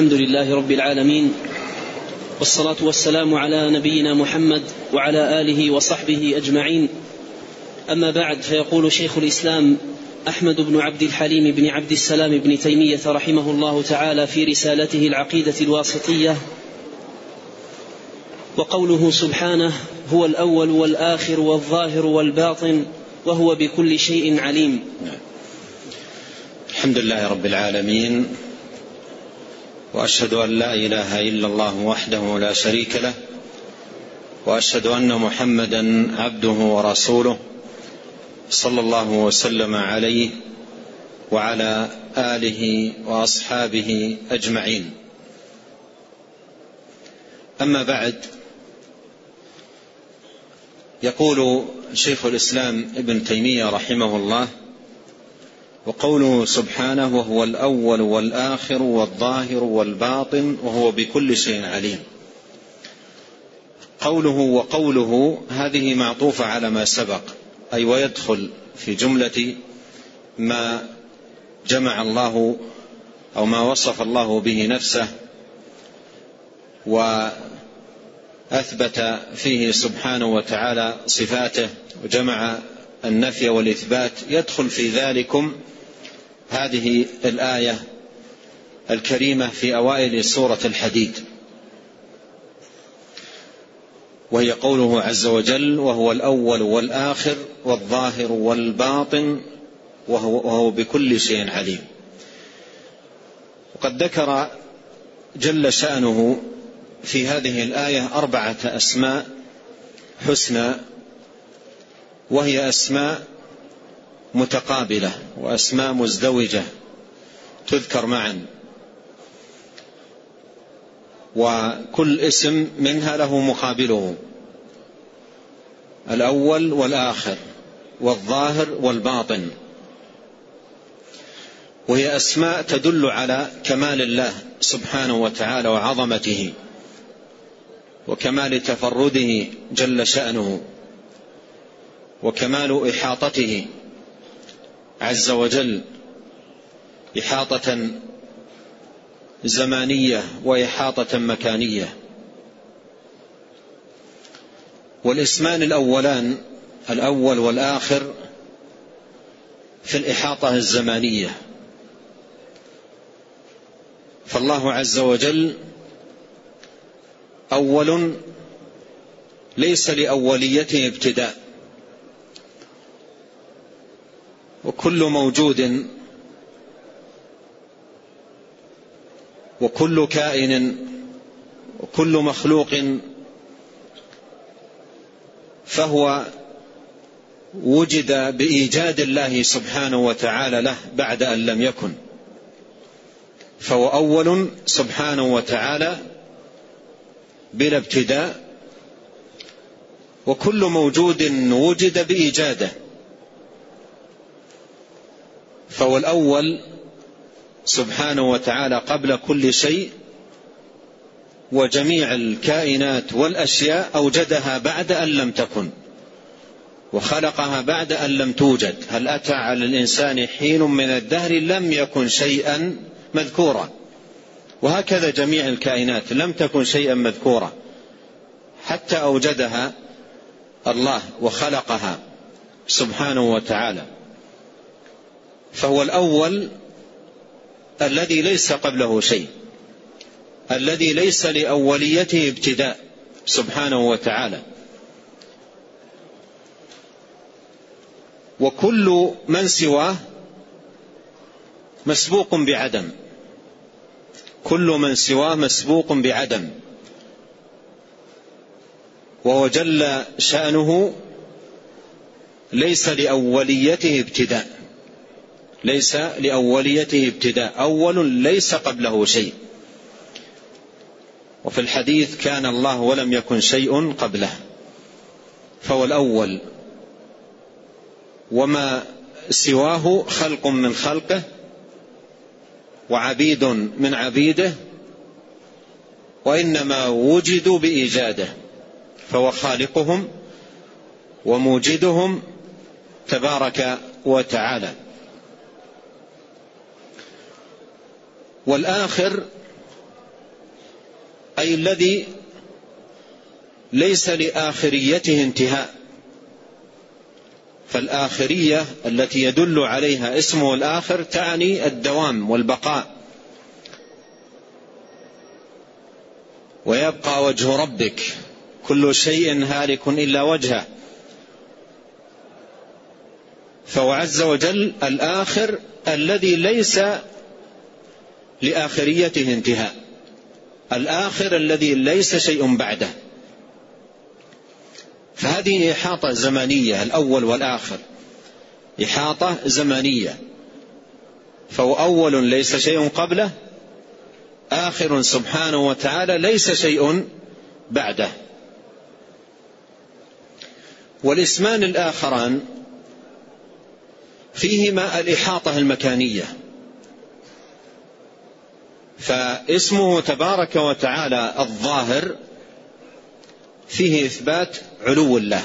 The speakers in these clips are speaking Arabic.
الحمد لله رب العالمين والصلاة والسلام على نبينا محمد وعلى آله وصحبه أجمعين. أما بعد فيقول شيخ الإسلام أحمد بن عبد الحليم بن عبد السلام بن تيمية رحمه الله تعالى في رسالته العقيدة الواسطية وقوله سبحانه هو الأول والآخر والظاهر والباطن وهو بكل شيء عليم الحمد لله رب العالمين وأشهد أن لا إله إلا الله وحده لا شريك له وأشهد أن محمدا عبده ورسوله صلى الله وسلم عليه وعلى آله وأصحابه أجمعين. أما بعد يقول شيخ الإسلام ابن تيمية رحمه الله وقوله سبحانه وهو الأول والآخر والظاهر والباطن وهو بكل شيء عليم. قوله وقوله هذه معطوفة على ما سبق أي ويدخل في جملة ما جمع الله أو ما وصف الله به نفسه وأثبت فيه سبحانه وتعالى صفاته وجمع النفي والإثبات يدخل في ذلكم هذه الآية الكريمة في أوائل سورة الحديد. وهي قوله عز وجل وهو الأول والآخر والظاهر والباطن وهو, وهو بكل شيء عليم وقد ذكر جل شأنه في هذه الآية أربعة أسماء حسنى وهي أسماء متقابلة وأسماء مزدوجة تذكر معا. وكل اسم منها له مقابله. الأول والآخر والظاهر والباطن. وهي أسماء تدل على كمال الله سبحانه وتعالى وعظمته وكمال تفرده جل شأنه. وكمال إحاطته عز وجل إحاطة زمانية وإحاطة مكانية. والإسمان الأولان الأول والآخر في الإحاطة الزمانية. فالله عز وجل أول ليس لأوليته ابتداء. وكل موجود وكل كائن وكل مخلوق فهو وجد بإيجاد الله سبحانه وتعالى له بعد أن لم يكن. فهو أول سبحانه وتعالى بلا ابتداء وكل موجود وجد بإيجاده. فهو الأول سبحانه وتعالى قبل كل شيء وجميع الكائنات والأشياء أوجدها بعد أن لم تكن وخلقها بعد أن لم توجد. هل أتى على الإنسان حين من الدهر لم يكن شيئا مذكورا؟ وهكذا جميع الكائنات لم تكن شيئا مذكورا حتى أوجدها الله وخلقها سبحانه وتعالى. فهو الأول الذي ليس قبله شيء الذي ليس لأوليته ابتداء سبحانه وتعالى. وكل من سواه مسبوق بعدم. كل من سواه مسبوق بعدم. وهو جل شأنه ليس لأوليته ابتداء. ليس لأوليته ابتداء. أول ليس قبله شيء. وفي الحديث كان الله ولم يكن شيء قبله. فهو الأول. وما سواه خلق من خلقه وعبيد من عبيده وإنما وجدوا بإيجاده. فهو خالقهم وموجدهم تبارك وتعالى. والآخر أي الذي ليس لآخريته انتهاء. فالآخرية التي يدل عليها اسمه الآخر تعني الدوام والبقاء. ويبقى وجه ربك كل شيء هالك إلا وجهه. فهو عز وجل الآخر الذي ليس لآخريته انتهاء. الآخر الذي ليس شيء بعده. فهذه إحاطة زمنية الأول والآخر. إحاطة زمنية فهو أول ليس شيء قبله آخر سبحانه وتعالى ليس شيء بعده. والإسمان الآخران فيهما الإحاطة المكانية. فاسمه تبارك وتعالى الظاهر فيه إثبات علو الله.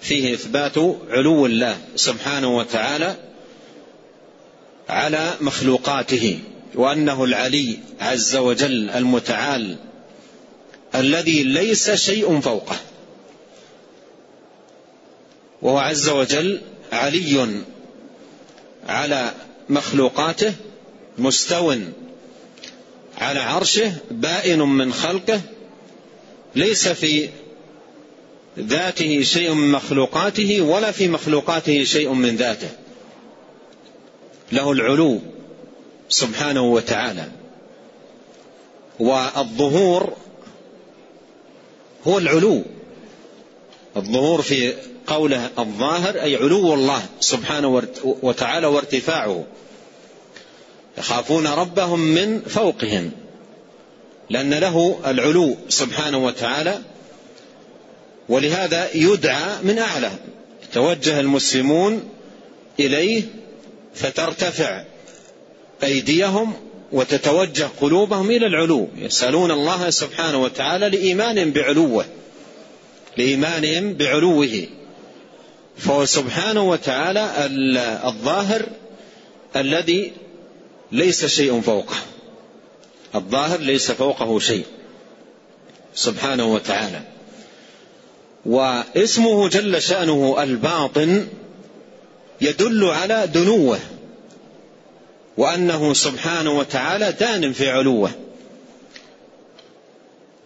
فيه إثبات علو الله سبحانه وتعالى على مخلوقاته وأنه العلي عز وجل المتعال الذي ليس شيء فوقه. وهو عز وجل علي على مخلوقاته مستو على عرشه بائن من خلقه ليس في ذاته شيء من مخلوقاته ولا في مخلوقاته شيء من ذاته. له العلو سبحانه وتعالى. والظهور هو العلو. الظهور في قوله الظاهر أي علو الله سبحانه وتعالى وارتفاعه. يخافون ربهم من فوقهم لأن له العلو سبحانه وتعالى ولهذا يدعى من أعلى. توجه المسلمون إليه فترتفع أيديهم وتتوجه قلوبهم إلى العلو. يسألون الله سبحانه وتعالى لإيمانهم بعلوه لإيمانهم بعلوه. فهو سبحانه وتعالى الظاهر الذي ليس شيء فوقه. الظاهر ليس فوقه شيء. سبحانه وتعالى. واسمه جل شأنه الباطن يدل على دنوة. وأنه سبحانه وتعالى دان في علوه.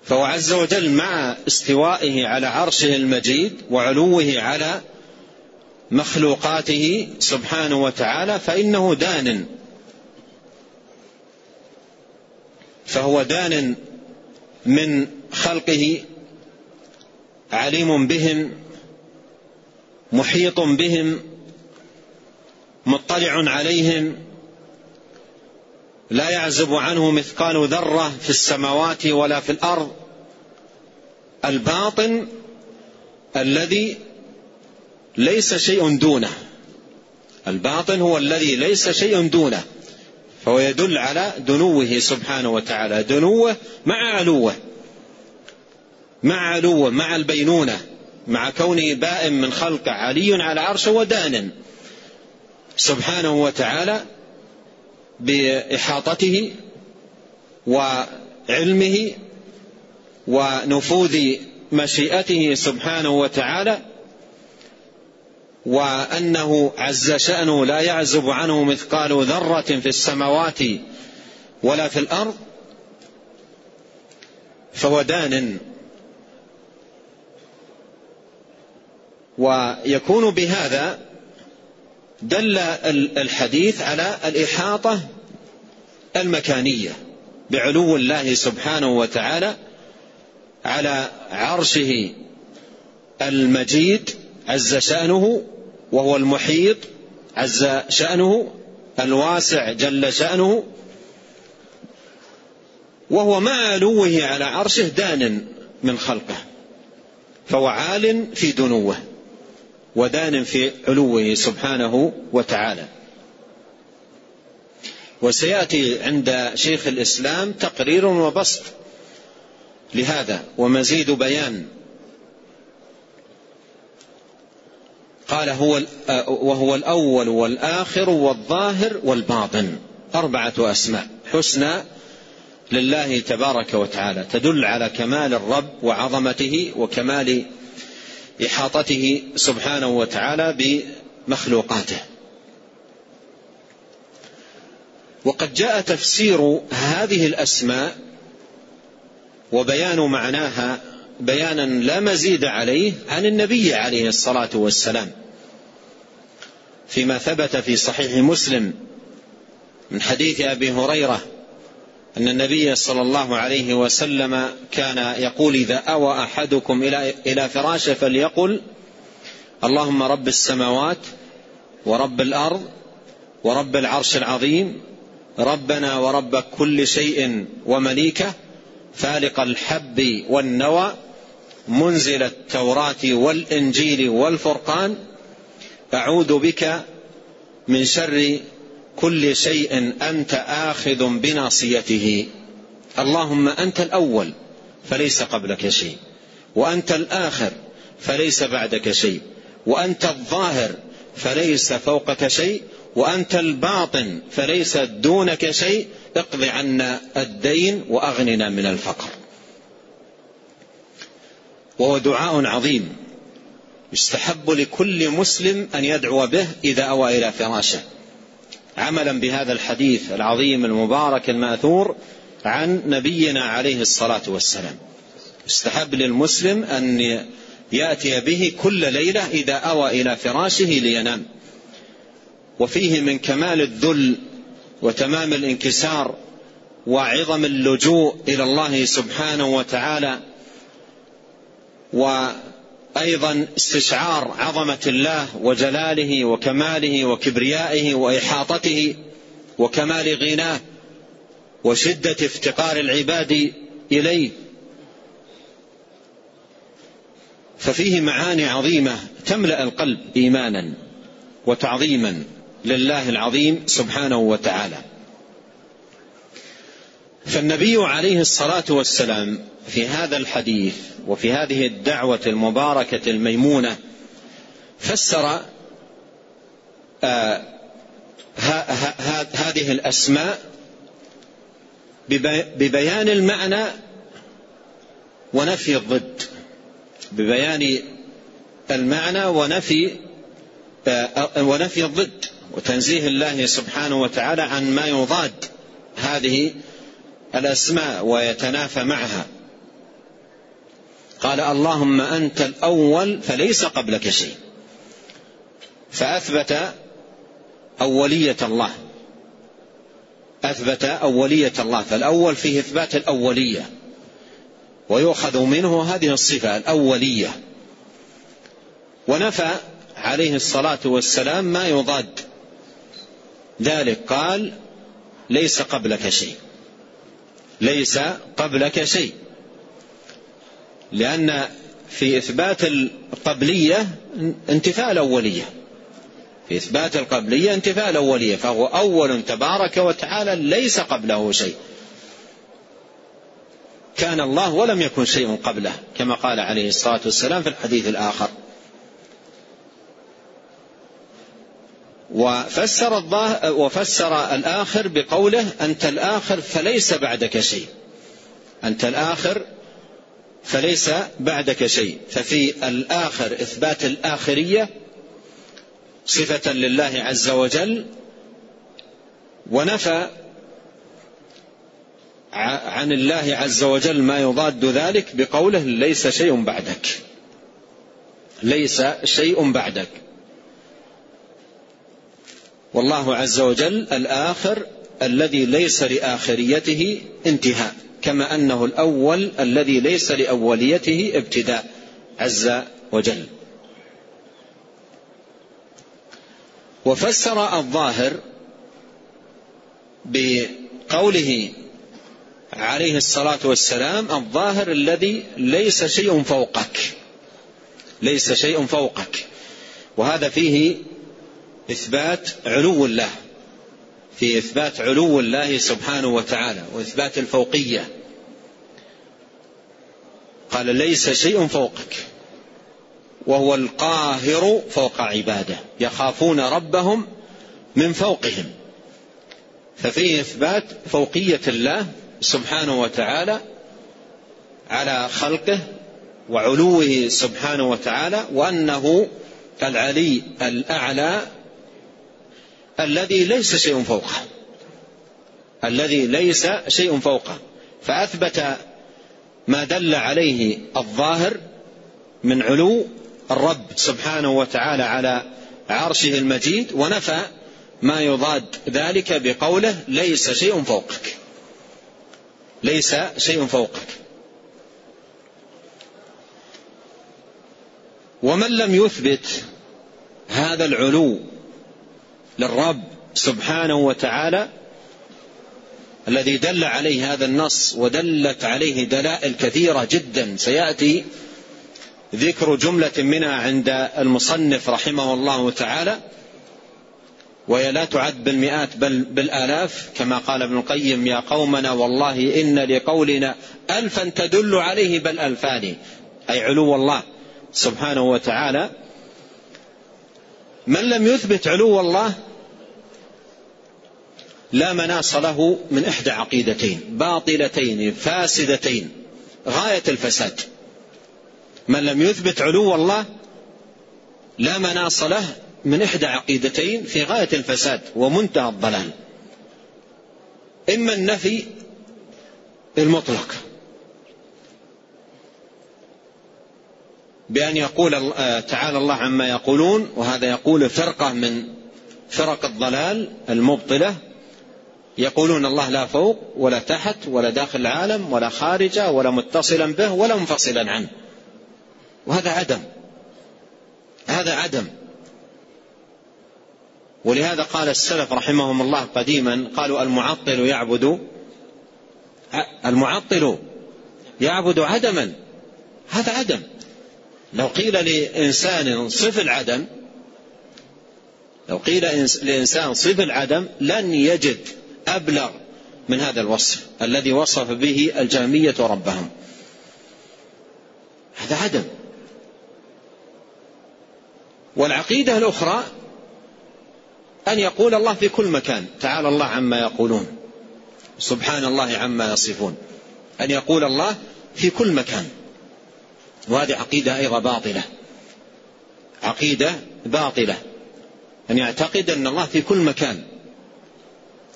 فهو عز وجل مع استوائه على عرشه المجيد وعلوه على مخلوقاته سبحانه وتعالى فإنه دان. فهو دان من خلقه عليم بهم محيط بهم مطلع عليهم لا يعزب عنه مثقال ذرة في السماوات ولا في الأرض. الباطن الذي ليس شيء دونه. الباطن هو الذي ليس شيء دونه. فهو يدل على دنوه سبحانه وتعالى دنوه مع علوه مع علوه مع البينونة مع كونه بائن من خلقه علي على عرشه ودان سبحانه وتعالى بإحاطته وعلمه ونفوذ مشيئته سبحانه وتعالى وأنه عز شأنه لا يعزب عنه مثقال ذرة في السماوات ولا في الأرض فهو دان. ويكون بهذا دل الحديث على الإحاطة المكانية بعلو الله سبحانه وتعالى على عرشه المجيد عز شأنه وهو المحيط عز شأنه الواسع جل شأنه وهو مع علوه على عرشه دان من خلقه فهو عال في دنوه ودان في علوه سبحانه وتعالى. وسيأتي عند شيخ الإسلام تقرير وبسط لهذا ومزيد بيان. قال هو آه، وهو الأول والآخر والظاهر والباطن. أربعة أسماء. حسنى لله تبارك وتعالى. تدل على كمال الرب وعظمته وكمال إحاطته سبحانه وتعالى بمخلوقاته. وقد جاء تفسير هذه الأسماء وبيان معناها بيانا لا مزيد عليه عن النبي عليه الصلاة والسلام. فيما ثبت في صحيح مسلم من حديث أبي هريرة أن النبي صلى الله عليه وسلم كان يقول إذا أوى أحدكم إلى إلى فراشه فليقل اللهم رب السماوات ورب الأرض ورب العرش العظيم ربنا ورب كل شيء ومليكه فالق الحب والنوى منزل التوراة والإنجيل والفرقان أعوذ بك من شر كل شيء أنت آخذ بناصيته. اللهم أنت الأول فليس قبلك شيء وأنت الآخر فليس بعدك شيء وأنت الظاهر فليس فوقك شيء وأنت الباطن فليس دونك شيء. اقض عنا الدين وأغننا من الفقر. وهو دعاء عظيم. يستحب لكل مسلم أن يدعو به إذا أوى إلى فراشه. عملا بهذا الحديث العظيم المبارك المأثور عن نبينا عليه الصلاة والسلام. يستحب للمسلم أن يأتي به كل ليلة إذا أوى إلى فراشه لينام. وفيه من كمال الذل وتمام الانكسار وعظم اللجوء إلى الله سبحانه وتعالى وأيضا استشعار عظمة الله وجلاله وكماله وكبريائه وإحاطته وكمال غناه وشدة افتقار العباد إليه. ففيه معاني عظيمة تملأ القلب ايمانا وتعظيما لله العظيم سبحانه وتعالى. فالنبي عليه الصلاة والسلام في هذا الحديث وفي هذه الدعوة المباركة الميمونة فسر آه هذه الأسماء ببيان المعنى ونفي الضد ببيان المعنى ونفي آه ونفي الضد وتنزيه الله سبحانه وتعالى عن ما يضاد هذه الأسماء ويتنافى معها. قال اللهم أنت الأول فليس قبلك شيء. فأثبت أولية الله. أثبت أولية الله. فالأول فيه إثبات الأولية. ويؤخذ منه هذه الصفة الأولية. ونفى عليه الصلاة والسلام ما يضاد. ذلك قال ليس قبلك شيء. ليس قبلك شيء. لأن في إثبات القبلية انتفاء الأولية. في إثبات القبلية انتفاء الأولية فهو أول تبارك وتعالى ليس قبله شيء. كان الله ولم يكن شيء قبله كما قال عليه الصلاة والسلام في الحديث الآخر. وفسر الظاهر وفسر الآخر بقوله أنت الآخر فليس بعدك شيء. أنت الآخر فليس بعدك شيء. ففي الآخر إثبات الآخرية صفة لله عز وجل ونفى عن الله عز وجل ما يضاد ذلك بقوله ليس شيء بعدك. ليس شيء بعدك. والله عز وجل الآخر الذي ليس لآخريته انتهاء كما أنه الأول الذي ليس لأوليته ابتداء عز وجل. وفسر الظاهر بقوله عليه الصلاة والسلام الظاهر الذي ليس شيء فوقك ليس شيء فوقك. وهذا فيه إثبات علو الله في إثبات علو الله سبحانه وتعالى وإثبات الفوقية. قال ليس شيء فوقك وهو القاهر فوق عباده يخافون ربهم من فوقهم. ففيه إثبات فوقية الله سبحانه وتعالى على خلقه وعلوه سبحانه وتعالى وأنه العلي الأعلى الذي ليس شيء فوقه. الذي ليس شيء فوقه. فأثبت ما دل عليه الظاهر من علو الرب سبحانه وتعالى على عرشه المجيد ونفى ما يضاد ذلك بقوله ليس شيء فوقك. ليس شيء فوقك. ومن لم يثبت هذا العلو للرب سبحانه وتعالى الذي دل عليه هذا النص ودلت عليه دلائل كثيرة جدا. سيأتي ذكر جملة منها عند المصنف رحمه الله تعالى وهي لا تعد بالمئات بل بالآلاف كما قال ابن القيم يا قومنا والله إن لقولنا الفا تدل عليه بل ألفان. أي علو الله سبحانه وتعالى من لم يثبت علو الله لا مناص له من إحدى عقيدتين باطلتين فاسدتين غاية الفساد. من لم يثبت علو الله لا مناص له من إحدى عقيدتين في غاية الفساد ومنتهى الضلال. إما النفي المطلق. بأن يقول آه، تعالى الله عما يقولون وهذا يقول فرقة من فرق الضلال المبطلة يقولون الله لا فوق ولا تحت ولا داخل العالم ولا خارجه ولا متصلا به ولا منفصلا عنه. وهذا عدم. هذا عدم. ولهذا قال السلف رحمهم الله قديما قالوا المعطل يعبد المعطل يعبد عدما. هذا عدم. لو قيل لإنسان صف العدم لو قيل لإنسان صف العدم لن يجد أبلغ من هذا الوصف الذي وصف به الجهمية ربهم. هذا عدم. والعقيدة الأخرى أن يقول الله في كل مكان تعالى الله عما يقولون سبحان الله عما يصفون. أن يقول الله في كل مكان. وهذه عقيدة أيضا باطلة. عقيدة باطلة. أن يعتقد أن الله في كل مكان.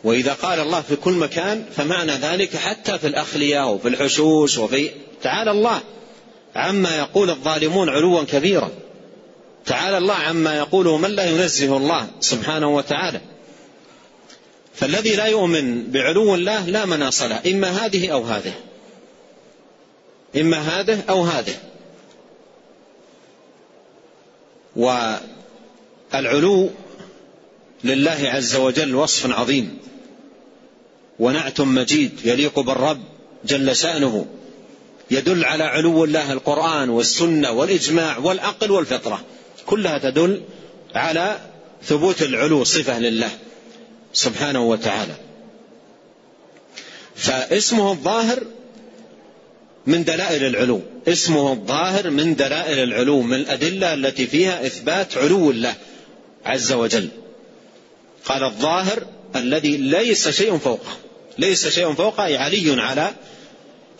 وإذا قال الله في كل مكان فمعنى ذلك حتى في الأخلية وفي الحشوش وفي تعالى الله عما يقول الظالمون علوا كبيرا. تعالى الله عما يقوله من لا ينزه الله سبحانه وتعالى. فالذي لا يؤمن بعلو الله لا مناص له إما هذه أو هذه. إما هذه أو هذه. والعلو لله عز وجل وصف عظيم. ونعت مجيد يليق بالرب جل شأنه. يدل على علو الله القرآن والسنة والإجماع والعقل والفطرة. كلها تدل على ثبوت العلو صفة لله سبحانه وتعالى. فاسمه الظاهر من دلائل العلو اسمه الظاهر من دلائل العلو من الأدلة التي فيها إثبات علو الله عز وجل. قال الظاهر الذي ليس شيء فوقه. ليس شيء فوقه أي علي على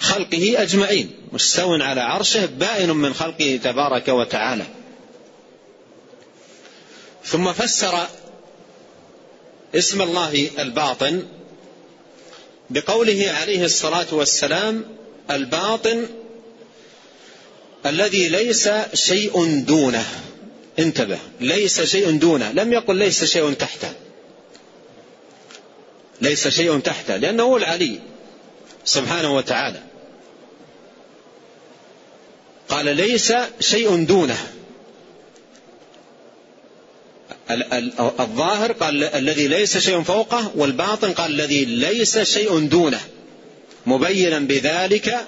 خلقه أجمعين. مستو على عرشه بائن من خلقه تبارك وتعالى. ثم فسر اسم الله الباطن بقوله عليه الصلاة والسلام الباطن الذي ليس شيء دونه. انتبه ليس شيء دونه. لم يقل ليس شيء تحته. ليس شيء تحته لأنه هو العلي سبحانه وتعالى. قال ليس شيء دونه. الظاهر قال الذي ليس شيء فوقه والباطن قال الذي ليس شيء دونه. مبينا بذلك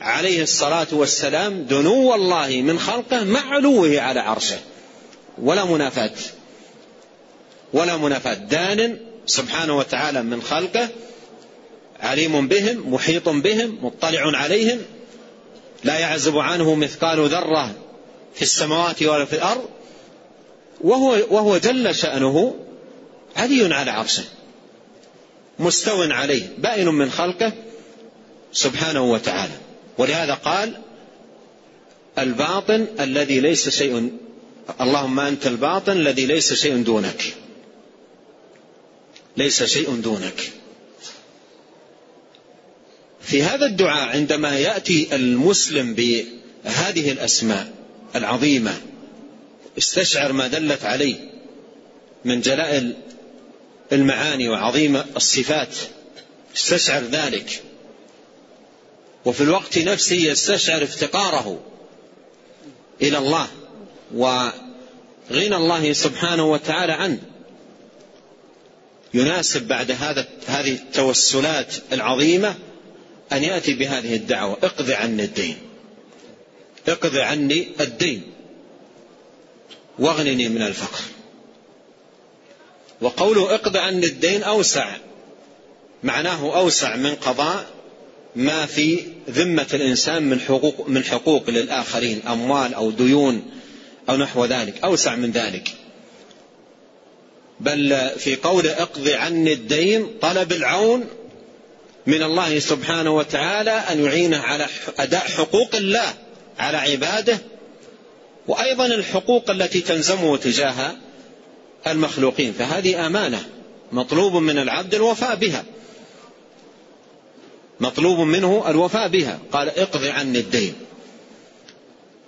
عليه الصلاة والسلام دنو الله من خلقه مع علوه على عرشه. ولا منافاة. ولا منافاة. دان سبحانه وتعالى من خلقه عليم بهم محيط بهم مطلع عليهم لا يعزب عنه مثقال ذرة في السماوات ولا في الأرض. وهو, وهو جل شأنه علي على عرشه. مستو عليه بائن من خلقه سبحانه وتعالى. ولهذا قال الباطن الذي ليس شيء اللهم أنت الباطن الذي ليس شيء دونك. ليس شيء دونك. في هذا الدعاء عندما يأتي المسلم بهذه الأسماء العظيمة استشعر ما دلت عليه من جلائل المعاني وعظيم الصفات. استشعر ذلك. وفي الوقت نفسه يستشعر افتقاره إلى الله وغنى الله سبحانه وتعالى عنه. يناسب بعد هذا هذه التوسلات العظيمة أن يأتي بهذه الدعوة. اقض عني الدين. اقض عني الدين. واغنني من الفقر. وقوله اقض عني الدين أوسع معناه أوسع من قضاء ما في ذمة الإنسان من حقوق من حقوق للآخرين أموال أو ديون أو نحو ذلك أوسع من ذلك. بل في قول اقض عني الدين طلب العون من الله سبحانه وتعالى أن يعينه على أداء حقوق الله على عباده وأيضا الحقوق التي تلزمه تجاه المخلوقين فهذه أمانة مطلوب من العبد الوفاء بها. مطلوب منه الوفاء بها. قال اقض عني الدين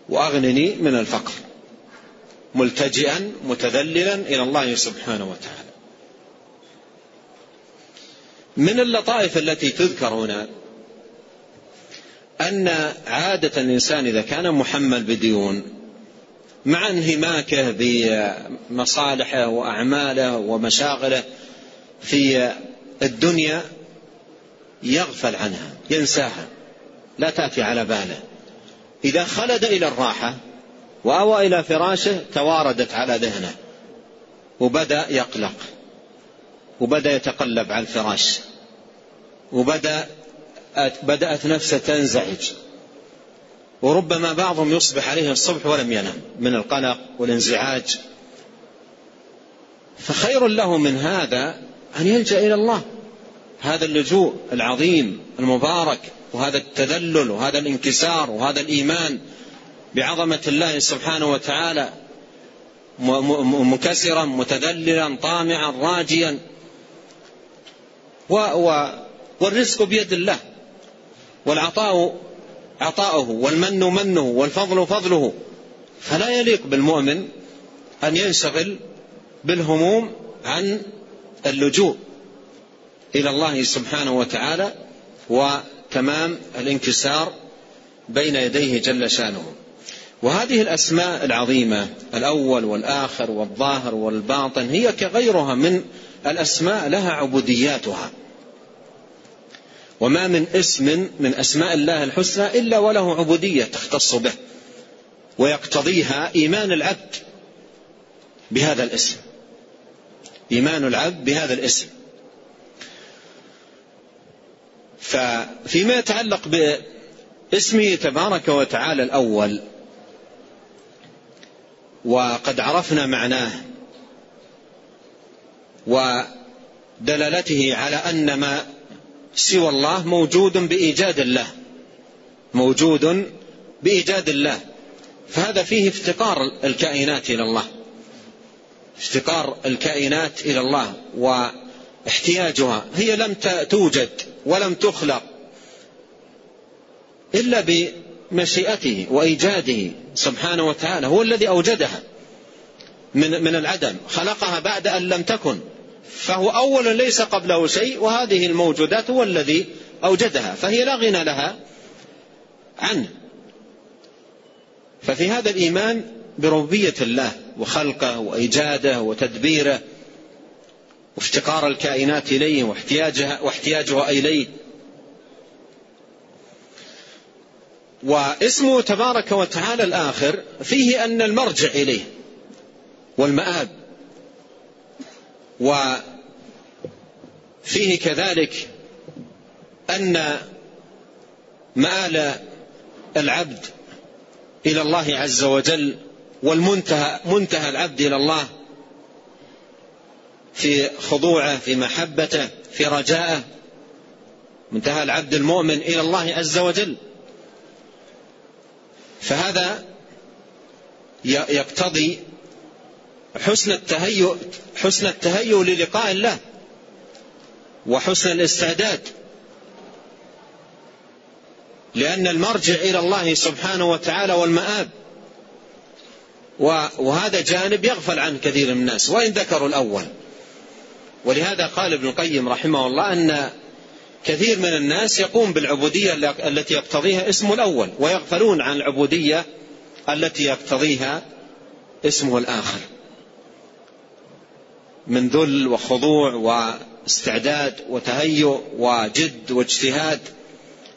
وأغنني من الفقر ملتجئا متذللا إلى الله سبحانه وتعالى. من اللطائف التي تذكر هنا أن عادة الإنسان إذا كان محمل بديون مع انهماكه بمصالحه وأعماله ومشاغله في الدنيا يغفل عنها ينساها لا تأتي على باله. إذا خلد إلى الراحة وأوى إلى فراشه تواردت على ذهنه وبدأ يقلق وبدأ يتقلب على الفراش وبدأ بدأت نفسه تنزعج. وربما بعضهم يصبح عليه الصبح ولم ينم من القلق والانزعاج. فخير له من هذا أن يلجأ إلى الله. هذا اللجوء العظيم المبارك وهذا التذلل وهذا الانكسار وهذا الإيمان بعظمة الله سبحانه وتعالى منكسرا متذللا طامعا راجيا. و و والرزق بيد الله. والعطاء عطاؤه والمن منه والفضل فضله. فلا يليق بالمؤمن أن ينشغل بالهموم عن اللجوء إلى الله سبحانه وتعالى وتمام الانكسار بين يديه جل شأنه. وهذه الأسماء العظيمة الأول والآخر والظاهر والباطن هي كغيرها من الأسماء لها عبودياتها. وما من اسم من أسماء الله الحسنى إلا وله عبودية تختص به ويقتضيها إيمان العبد بهذا الاسم. إيمان العبد بهذا الاسم. ففيما يتعلق باسمه تبارك وتعالى الأول وقد عرفنا معناه ودلالته على أن ما سوى الله موجود بإيجاد الله. موجود بإيجاد الله. فهذا فيه افتقار الكائنات إلى الله. افتقار الكائنات إلى الله واحتياجها. هي لم توجد ولم تخلق إلا بمشيئته وإيجاده سبحانه وتعالى. هو الذي أوجدها من من العدم. خلقها بعد أن لم تكن. فهو أول ليس قبله شيء وهذه الموجودات هو الذي أوجدها فهي لا غنى لها عنه. ففي هذا الإيمان بربوبية الله وخلقه وإيجاده وتدبيره وافتقار الكائنات إليه واحتياجها, واحتياجها إليه. واسمه تبارك وتعالى الآخر فيه أن المرجع إليه والمآب. وفيه كذلك أن مآل العبد إلى الله عز وجل والمنتهى منتهى العبد إلى الله في خضوعه في محبته في رجائه منتهى العبد المؤمن إلى الله عز وجل. فهذا يقتضي حسن التهيؤ حسن التهيؤ للقاء الله وحسن الاستعداد. لأن المرجع إلى الله سبحانه وتعالى والمآب. وهذا جانب يغفل عنه كثير من الناس وإن ذكروا الأول. ولهذا قال ابن القيم رحمه الله أن كثير من الناس يقوم بالعبودية التي يقتضيها اسمه الأول ويغفلون عن العبودية التي يقتضيها اسمه الآخر. من ذل وخضوع واستعداد وتهيؤ وجد واجتهاد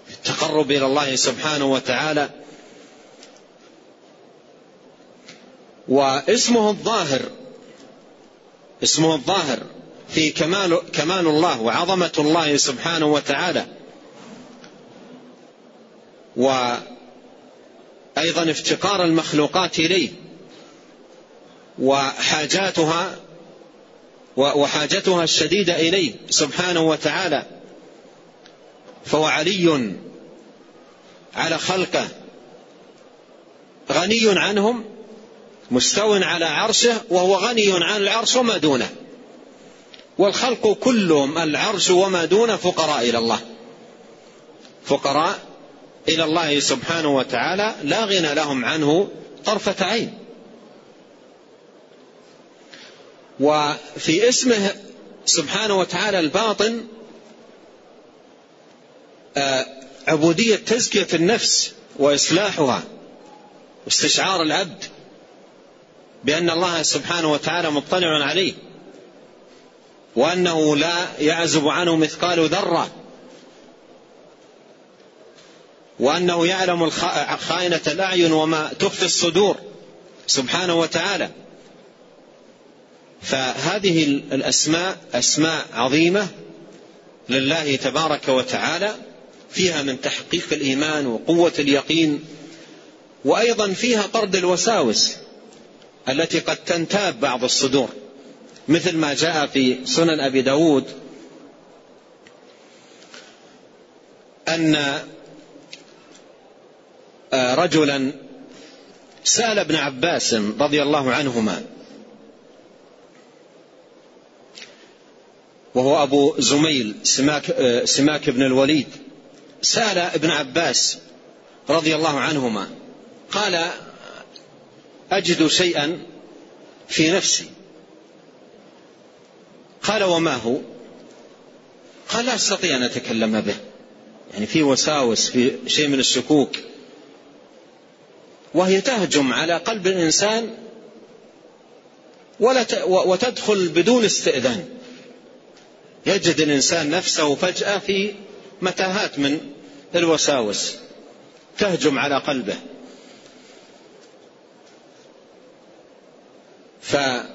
في التقرب إلى الله سبحانه وتعالى. واسمه الظاهر اسمه الظاهر في كمال كمال الله وعظمة الله سبحانه وتعالى. وأيضا افتقار المخلوقات إليه وحاجاتها وحاجتها الشديدة إليه سبحانه وتعالى. فهو علي على خلقه غني عنهم مستو على عرشه وهو غني عن العرش وما دونه. والخلق كلهم العرش وما دونه فقراء إلى الله. فقراء إلى الله سبحانه وتعالى لا غنى لهم عنه طرفة عين. وفي اسمه سبحانه وتعالى الباطن آه، عبودية تزكية النفس وإصلاحها واستشعار العبد بأن الله سبحانه وتعالى مطلع عليه وأنه لا يعزب عنه مثقال ذرة وأنه يعلم خائنة الأعين وما تخفي الصدور سبحانه وتعالى. فهذه الأسماء أسماء عظيمة لله تبارك وتعالى فيها من تحقيق الإيمان وقوة اليقين وأيضا فيها طرد الوساوس التي قد تنتاب بعض الصدور مثل ما جاء في سنن أبي داود أن آه، رجلا سأل ابن عباس رضي الله عنهما وهو أبو زميل سماك, آه، سماك بن الوليد سأل ابن عباس رضي الله عنهما قال أجد شيئا في نفسي. قال وما هو؟ قال لا أستطيع أن أتكلم به. يعني في وساوس في شيء من الشكوك. وهي تهجم على قلب الإنسان ولا وتدخل بدون استئذان. يجد الإنسان نفسه فجأة في متاهات من الوساوس تهجم على قلبه. فقال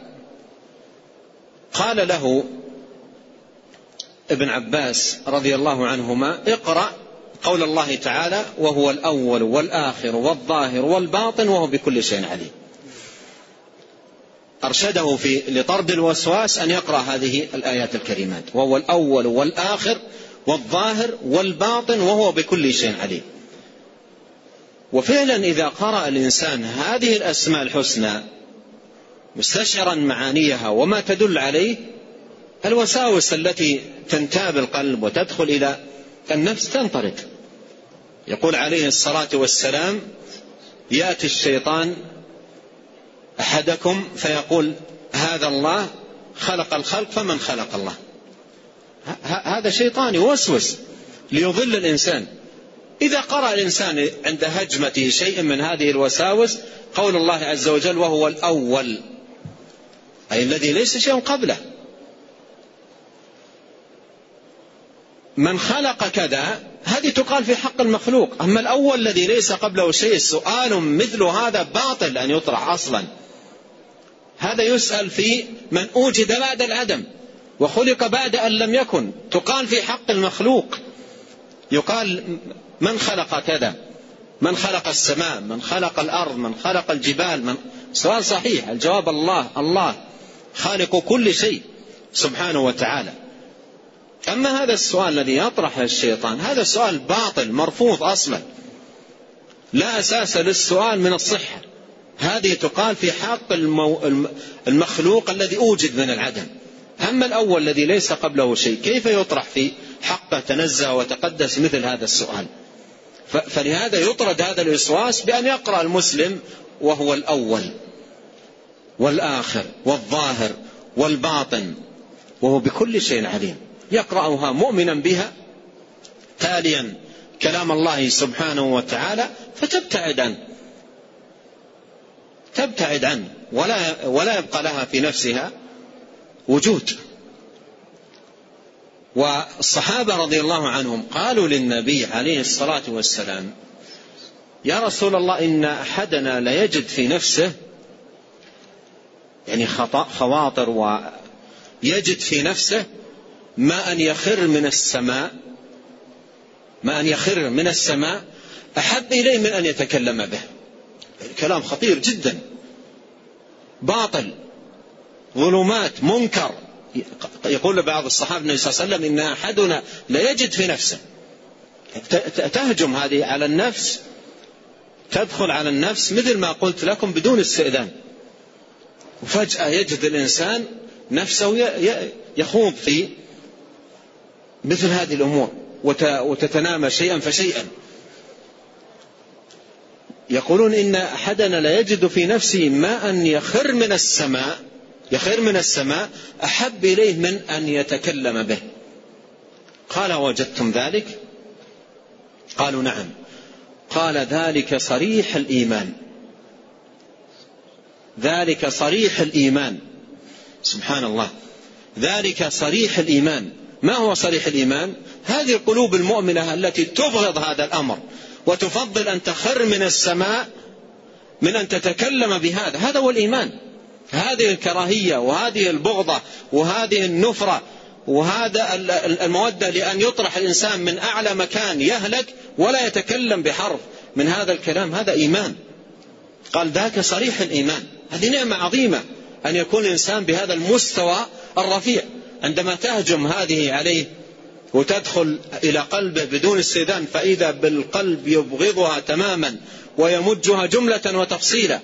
له ابن عباس رضي الله عنهما اقرأ قول الله تعالى وهو الأول والآخر والظاهر والباطن وهو بكل شيء عليم أرشده في لطرد الوسواس أن يقرأ هذه الآيات الكريمات وهو الأول والآخر والظاهر والباطن وهو بكل شيء عليم. وفعلا إذا قرأ الإنسان هذه الأسماء الحسنى مستشعرا معانيها وما تدل عليه الوساوس التي تنتاب القلب وتدخل إلى النفس تنطرد. يقول عليه الصلاة والسلام يأتي الشيطان أحدكم فيقول هذا الله خلق الخلق فمن خلق الله. هذا شيطان يوسوس ليضل الإنسان. إذا قرأ الإنسان عند هجمته شيء من هذه الوساوس قول الله عز وجل وهو الأول أي الذي ليس شيء قبله. من خلق كذا هذه تقال في حق المخلوق. أما الأول الذي ليس قبله شيء سؤال مثل هذا باطل أن يطرح أصلا. هذا يسأل في من أوجد بعد العدم وخلق بعد أن لم يكن. تقال في حق المخلوق. يقال من خلق كذا؟ من خلق السماء؟ من خلق الأرض؟ من خلق الجبال؟ من سؤال صحيح. الجواب الله. الله. خالق كل شيء سبحانه وتعالى. أما هذا السؤال الذي يطرحه الشيطان هذا سؤال باطل مرفوض أصلا. لا أساس للسؤال من الصحة. هذه تقال في حق المو... المخلوق الذي أوجد من العدم. أما الأول الذي ليس قبله شيء كيف يطرح في حقه تنزه وتقدس مثل هذا السؤال؟ فلهذا يطرد هذا الوسواس بأن يقرأ المسلم وهو الأول والآخر والظاهر والباطن وهو بكل شيء عليم. يقرأها مؤمنا بها تاليا كلام الله سبحانه وتعالى فتبتعد عنه تبتعد عنه ولا ولا يبقى لها في نفسها وجود. والصحابة رضي الله عنهم قالوا للنبي عليه الصلاة والسلام يا رسول الله إن أحدنا ليجد في نفسه يعني خواطر ويجد في نفسه ما أن يخر من السماء ما أن يخر من السماء أحب إليه من أن يتكلم به. كلام خطير جدا. باطل. ظلمات منكر. يقول بعض الصحابة النبي صلى الله عليه وسلم إن أحدنا لا يجد في نفسه. تهجم هذه على النفس. تدخل على النفس مثل ما قلت لكم بدون استئذان. وفجأة يجد الإنسان نفسه يخوض في مثل هذه الأمور. وتتنامى شيئا فشيئا. يقولون إن أحدنا لا يجد في نفسه ما أن يخر من السماء يخر من السماء أحب إليه من أن يتكلم به. قال وجدتم ذلك؟ قالوا نعم. قال ذلك صريح الإيمان. ذلك صريح الإيمان. سبحان الله. ذلك صريح الإيمان. ما هو صريح الإيمان؟ هذه القلوب المؤمنة التي تبغض هذا الأمر وتفضل أن تخر من السماء من أن تتكلم بهذا. هذا هو الإيمان. هذه الكراهية وهذه البغضة وهذه النفرة وهذا المودة لأن يطرح الإنسان من أعلى مكان يهلك ولا يتكلم بحرف. من هذا الكلام هذا إيمان. قال ذاك صريح الإيمان. هذه نعمة عظيمة أن يكون الإنسان بهذا المستوى الرفيع. عندما تهجم هذه عليه وتدخل إلى قلبه بدون استئذان فإذا بالقلب يبغضها تماما ويمجها جملة وتفصيلا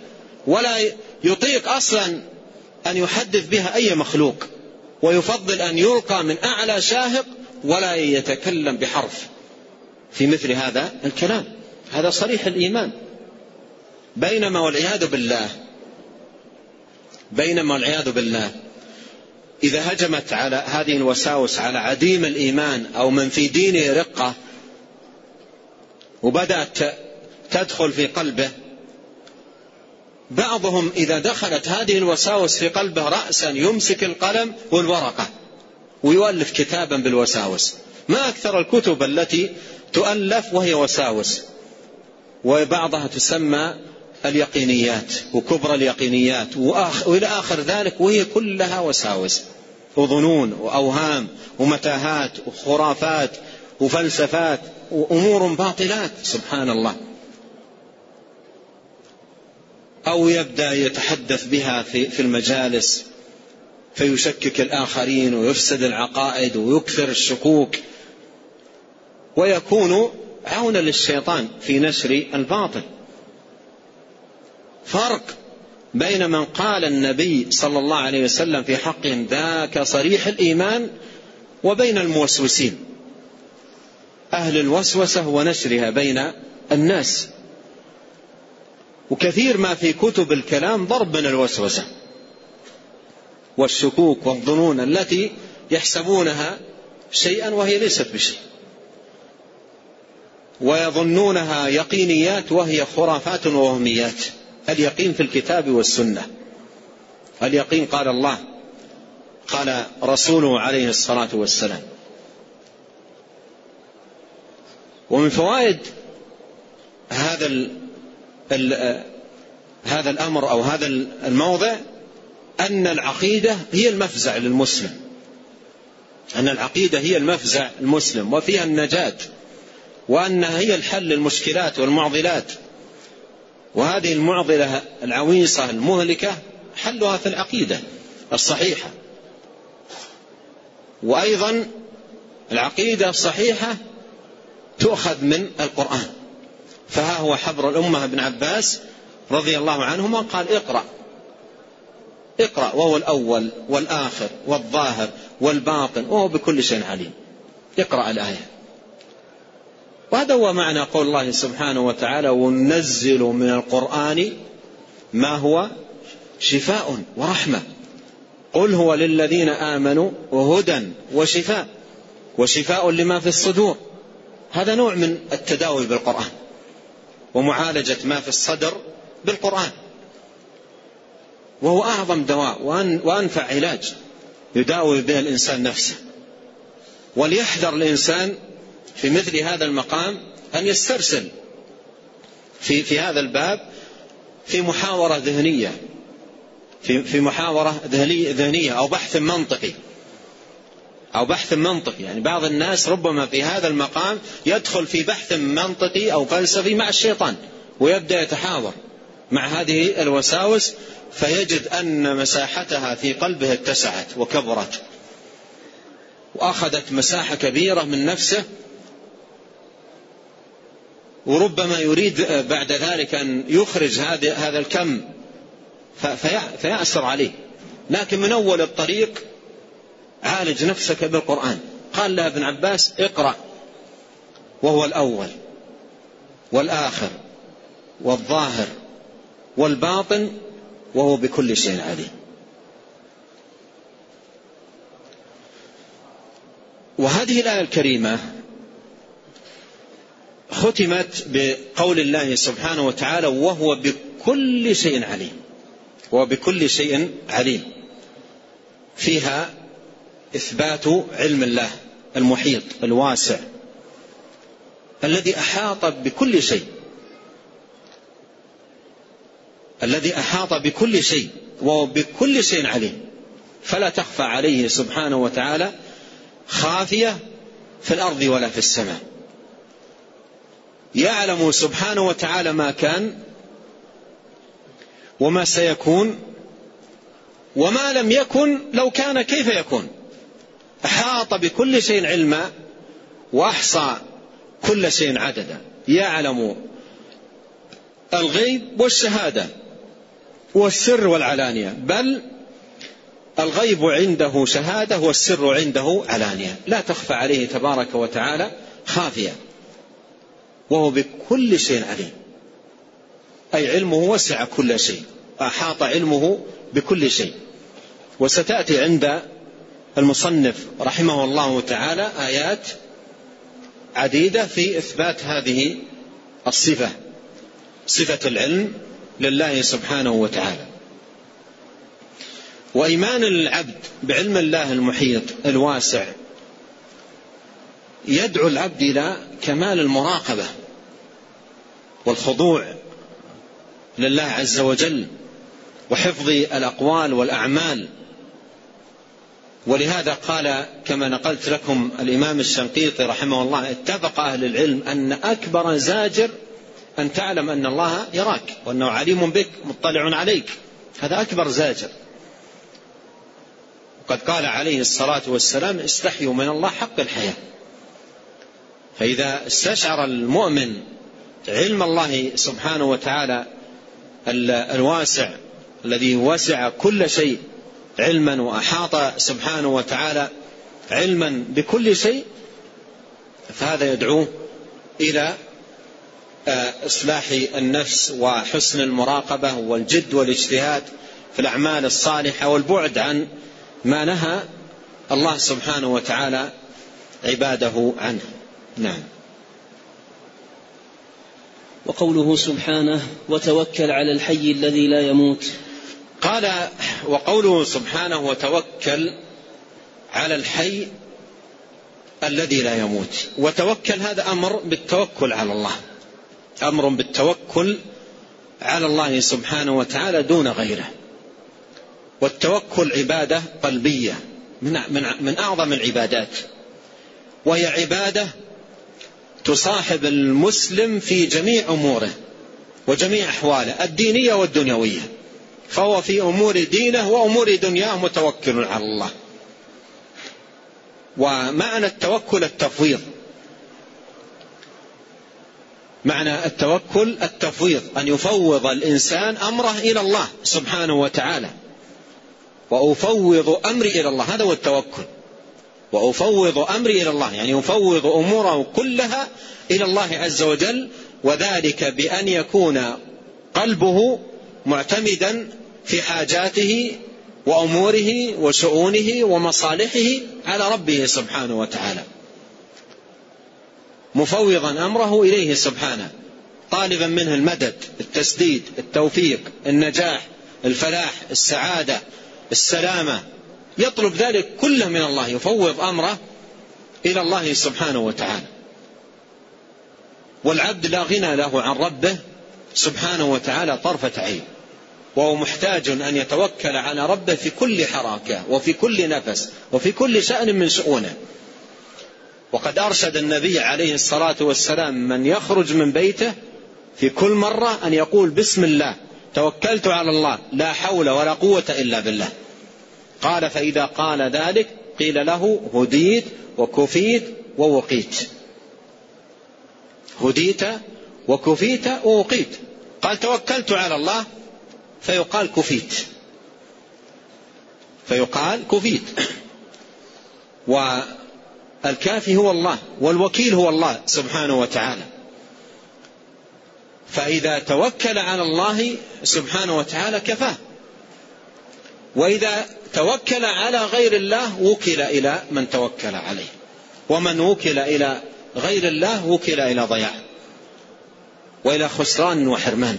ولا يطيق أصلا أن يحدث بها أي مخلوق ويفضل أن يلقى من أعلى شاهق ولا يتكلم بحرف. في مثل هذا الكلام هذا صريح الإيمان. بينما والعياذ بالله بينما والعياذ بالله إذا هجمت على هذه الوساوس على عديم الإيمان أو من في دينه رقة وبدأت تدخل في قلبه بعضهم إذا دخلت هذه الوساوس في قلبه رأسا يمسك القلم والورقة ويؤلف كتابا بالوساوس. ما أكثر الكتب التي تؤلف وهي وساوس وبعضها تسمى اليقينيات وكبرى اليقينيات وإلى آخر ذلك وهي كلها وساوس وظنون وأوهام ومتاهات وخرافات وفلسفات وأمور باطلات. سبحان الله. أو يبدأ يتحدث بها في, في المجالس فيشكك الآخرين ويفسد العقائد ويكثر الشكوك. ويكون عونا للشيطان في نشر الباطل. فرق بين من قال النبي صلى الله عليه وسلم في حقهم ذاك صريح الإيمان وبين الموسوسين. أهل الوسوسة ونشرها بين الناس. وكثير ما في كتب الكلام ضرب من الوسوسة والشكوك والظنون التي يحسبونها شيئا وهي ليست بشيء. ويظنونها يقينيات وهي خرافات ووهميات اليقين في الكتاب والسنة. اليقين قال الله قال رسوله عليه الصلاة والسلام. ومن فوائد هذا ال ال هذا الأمر أو هذا الموضع أن العقيدة هي المفزع للمسلم. أن العقيدة هي المفزع المسلم وفيها النجاة وأنها هي الحل للمشكلات والمعضلات. وهذه المعضلة العويصة المهلكة حلها في العقيدة الصحيحة. وأيضا العقيدة الصحيحة تؤخذ من القرآن. فها هو حبر الأمة ابن عباس رضي الله عنهما قال اقرأ. اقرأ وهو الأول والآخر والظاهر والباطن وهو بكل شيء عليم. اقرأ الآية. وهذا هو معنى قول الله سبحانه وتعالى وننزل من القرآن ما هو؟ شفاء ورحمة. قل هو للذين آمنوا هدى وشفاء. وشفاء لما في الصدور. هذا نوع من التداوي بالقرآن. ومعالجة ما في الصدر بالقرآن. وهو أعظم دواء وأنفع علاج. يداوي به الإنسان نفسه. وليحذر الإنسان في مثل هذا المقام أن يسترسل في في هذا الباب في محاورة ذهنية في في محاورة ذهنية أو بحث منطقي أو بحث منطقي. يعني بعض الناس ربما في هذا المقام يدخل في بحث منطقي أو فلسفي مع الشيطان ويبدأ يتحاور مع هذه الوساوس فيجد أن مساحتها في قلبه اتسعت وكبرت وأخذت مساحة كبيرة من نفسه وربما يريد بعد ذلك أن يخرج هذا الكم فيأسر عليه. لكن من أول الطريق عالج نفسك بالقرآن. قال له ابن عباس اقرأ. وهو الأول. والآخر. والظاهر. والباطن. وهو بكل شيء عليم. وهذه الآية الكريمة ختمت بقول الله سبحانه وتعالى وهو بكل شيء عليم. وهو بكل شيء عليم. فيها إثبات علم الله المحيط الواسع الذي أحاط بكل شيء. الذي أحاط بكل شيء وهو بكل شيء عليم. فلا تخفى عليه سبحانه وتعالى خافية في الأرض ولا في السماء. يعلم سبحانه وتعالى ما كان وما سيكون وما لم يكن لو كان كيف يكون. أحاط بكل شيء علما وأحصى كل شيء عددا. يعلم الغيب والشهادة والسر والعلانية. بل الغيب عنده شهادة والسر عنده علانية. لا تخفى عليه تبارك وتعالى خافية. وهو بكل شيء عليم. أي علمه وسع كل شيء. أحاط علمه بكل شيء. وستأتي عند المصنف رحمه الله تعالى آيات عديدة في إثبات هذه الصفة. صفة العلم لله سبحانه وتعالى. وإيمان العبد بعلم الله المحيط الواسع يدعو العبد إلى كمال المراقبة والخضوع لله عز وجل وحفظ الأقوال والأعمال. ولهذا قال كما نقلت لكم الإمام الشنقيطي رحمه الله اتفق أهل العلم أن أكبر زاجر أن تعلم أن الله يراك وأنه عليم بك مطلع عليك. هذا أكبر زاجر. وقد قال عليه الصلاة والسلام استحيوا من الله حق الحياة. فإذا استشعر المؤمن علم الله سبحانه وتعالى الواسع الذي وسع كل شيء علما وأحاط سبحانه وتعالى علما بكل شيء فهذا يدعوه إلى آه، إصلاح النفس وحسن المراقبة والجد والاجتهاد في الأعمال الصالحة والبعد عن ما نهى الله سبحانه وتعالى عباده عنه. نعم. وقوله سبحانه وتوكل على الحي الذي لا يموت قال وقوله سبحانه وتوكل على الحي الذي لا يموت وتوكل هذا أمر بالتوكل على الله أمر بالتوكل على الله سبحانه وتعالى دون غيره. والتوكل عبادة قلبية من من من أعظم العبادات. وهي عبادة تصاحب المسلم في جميع أموره وجميع أحواله الدينية والدنيوية. فهو في أمور دينه وأمور دنياه متوكل على الله. ومعنى التوكل التفويض. معنى التوكل التفويض أن يفوض الإنسان أمره إلى الله سبحانه وتعالى. وأفوض أمري إلى الله هذا هو التوكل. وأفوض أمري إلى الله يعني أفوض أموره كلها إلى الله عز وجل وذلك بأن يكون قلبه معتمدا في حاجاته وأموره وشؤونه ومصالحه على ربه سبحانه وتعالى. مفوضا أمره إليه سبحانه طالبا منه المدد التسديد التوفيق النجاح الفلاح السعادة السلامة يطلب ذلك كله من الله يفوض أمره إلى الله سبحانه وتعالى. والعبد لا غنى له عن ربه سبحانه وتعالى طرفة عين وهو محتاج أن يتوكل على ربه في كل حركة وفي كل نفس وفي كل شأن من شؤونه. وقد أرشد النبي عليه الصلاة والسلام من يخرج من بيته في كل مرة أن يقول بسم الله توكلت على الله لا حول ولا قوة إلا بالله. قال فإذا قال ذلك قيل له هديت وكفيت ووقيت. هديت وكفيت ووقيت. قال توكلت على الله فيقال كفيت. فيقال كفيت. والكافي هو الله والوكيل هو الله سبحانه وتعالى. فإذا توكل على الله سبحانه وتعالى كفاه. وإذا توكل على غير الله وكل إلى من توكل عليه. ومن وكل إلى غير الله وكل إلى ضياع. وإلى خسران وحرمان.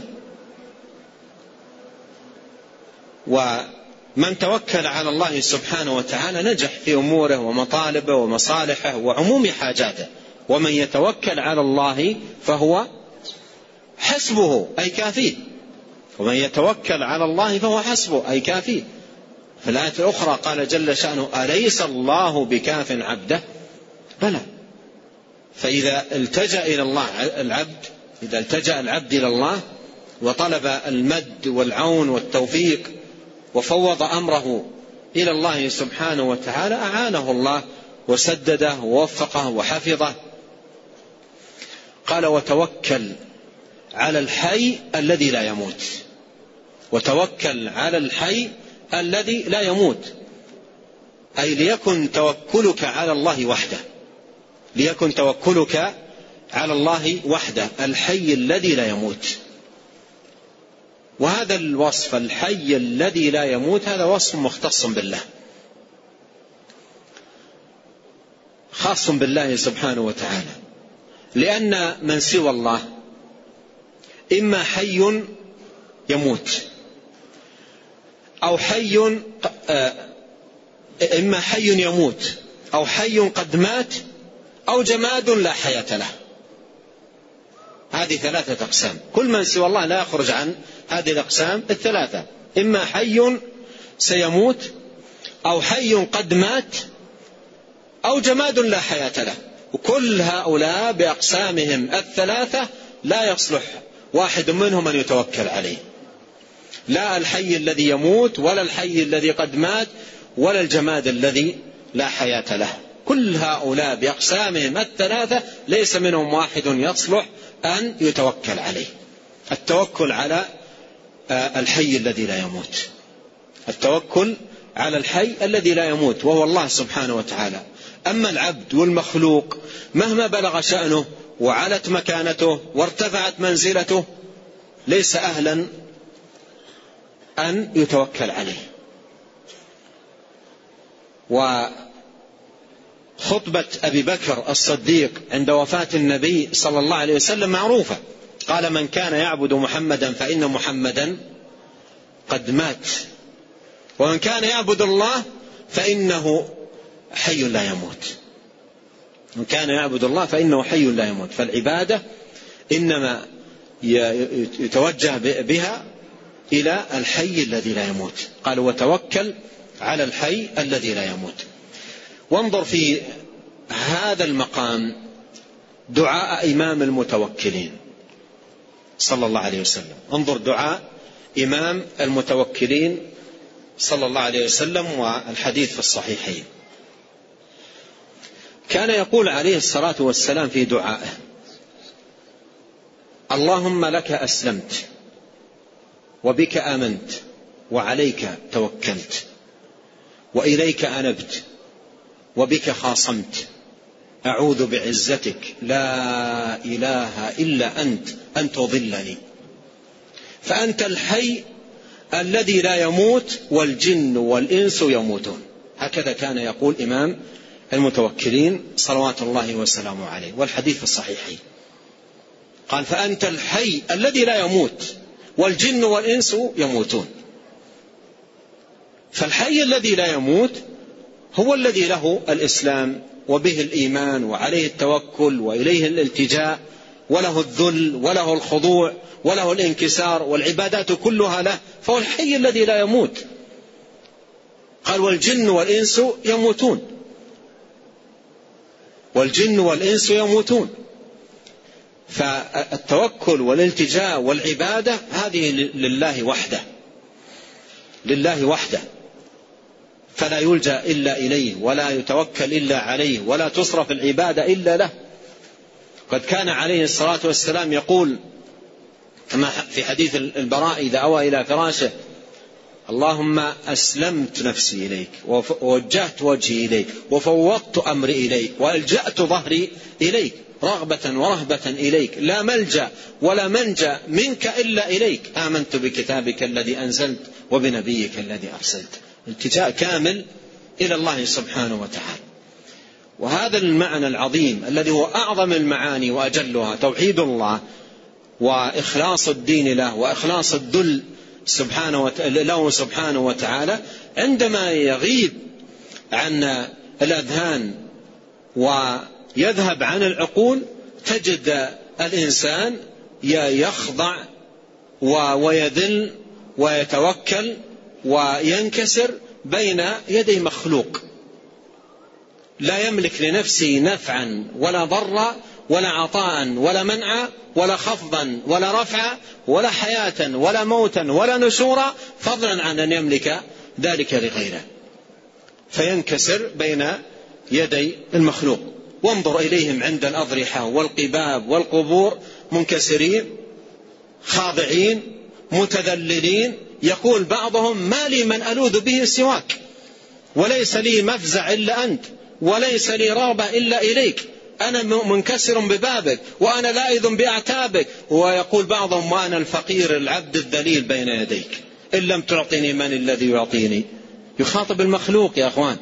ومن توكل على الله سبحانه وتعالى نجح في أموره ومطالبه ومصالحه وعموم حاجاته. ومن يتوكل على الله فهو حسبه أي كافيه ومن يتوكل على الله فهو حسبه أي كافيه في الآية الأخرى قال جل شأنه أليس الله بكاف عبده؟ بلى. فإذا التجأ إلى الله العبد إذا التجأ العبد إلى الله وطلب المد والعون والتوفيق وفوض أمره إلى الله سبحانه وتعالى أعانه الله وسدده ووفقه وحفظه. قال وتوكل على الحي الذي لا يموت. وتوكل على الحي الذي لا يموت. أي ليكن توكلك على الله وحده. ليكن توكلك على الله وحده الحي الذي لا يموت. وهذا الوصف الحي الذي لا يموت هذا وصف مختص بالله. خاص بالله سبحانه وتعالى. لأن من سوى الله إما حي يموت. أو حي آه، إما حي يموت أو حي قد مات أو جماد لا حياة له. هذه ثلاثة أقسام. كل من سوى الله لا يخرج عن هذه الأقسام الثلاثة. إما حي سيموت أو حي قد مات أو جماد لا حياة له. وكل هؤلاء بأقسامهم الثلاثة لا يصلح واحد منهم أن يتوكل عليه. لا الحي الذي يموت ولا الحي الذي قد مات ولا الجماد الذي لا حياة له. كل هؤلاء بأقسامهم الثلاثة ليس منهم واحد يصلح أن يتوكل عليه. التوكل على آه، الحي الذي لا يموت. التوكل على الحي الذي لا يموت وهو الله سبحانه وتعالى. أما العبد والمخلوق مهما بلغ شأنه وعلت مكانته وارتفعت منزلته ليس أهلا أن يتوكل عليه. وخطبة أبي بكر الصديق عند وفاة النبي صلى الله عليه وسلم معروفة. قال من كان يعبد محمدا فإن محمدا قد مات. ومن كان يعبد الله فإنه حي لا يموت. من كان يعبد الله فإنه حي لا يموت. فالعبادة إنما يتوجه بها إلى الحي الذي لا يموت. قال وتوكل على الحي الذي لا يموت. وانظر في هذا المقام دعاء إمام المتوكلين صلى الله عليه وسلم. انظر دعاء إمام المتوكلين صلى الله عليه وسلم والحديث في الصحيحين. كان يقول عليه الصلاة والسلام في دعائه اللهم لك أسلمت وبك آمنت وعليك توكلت وإليك أنبت وبك خاصمت أعوذ بعزتك لا إله إلا أنت أن تضلني فأنت الحي الذي لا يموت والجن والإنس يموتون هكذا كان يقول إمام المتوكلين صلوات الله وسلامه عليه والحديث في الصحيحين قال فأنت الحي الذي لا يموت والجن والإنس يموتون. فالحي الذي لا يموت هو الذي له الإسلام وبه الإيمان وعليه التوكل وإليه الالتجاء وله الذل وله الخضوع وله الانكسار والعبادات كلها له فهو الحي الذي لا يموت. قال والجن والإنس يموتون. والجن والإنس يموتون. فالتوكل والالتجاء والعبادة هذه لله وحده. لله وحده. فلا يلجأ إلا إليه ولا يتوكل إلا عليه ولا تصرف العبادة إلا له. قد كان عليه الصلاة والسلام يقول كما في حديث البراء إذا أوى إلى فراشه اللهم أسلمت نفسي إليك ووجهت وجهي إليك وفوضت أمري إليك وألجأت ظهري إليك رغبة ورهبة إليك لا ملجأ ولا منجأ منك إلا إليك. آمنت بكتابك الذي أنزلت وبنبيك الذي أرسلت. التجاء كامل إلى الله سبحانه وتعالى. وهذا المعنى العظيم الذي هو أعظم المعاني وأجلها توحيد الله وإخلاص الدين له وإخلاص الذل سبحانه له سبحانه وتعالى عندما يغيب عن الأذهان ويذهب عن العقول تجد الإنسان يخضع ويذل ويتوكل وينكسر بين يدي مخلوق. لا يملك لنفسه نفعا ولا ضرا ولا عطاء ولا منعا ولا خفضا ولا رفعا ولا حياة ولا موتا ولا نشورا فضلا عن أن يملك ذلك لغيره. فينكسر بين يدي المخلوق. وانظر إليهم عند الأضرحة والقباب والقبور منكسرين خاضعين متذللين. يقول بعضهم ما لي من ألوذ به سواك وليس لي مفزع إلا أنت وليس لي رغبة إلا إليك. أنا منكسر ببابك وأنا لائذ بأعتابك. ويقول بعضهم وأنا الفقير العبد الذليل بين يديك. إن لم تعطني من الذي يعطيني؟ يخاطب المخلوق يا أخوان.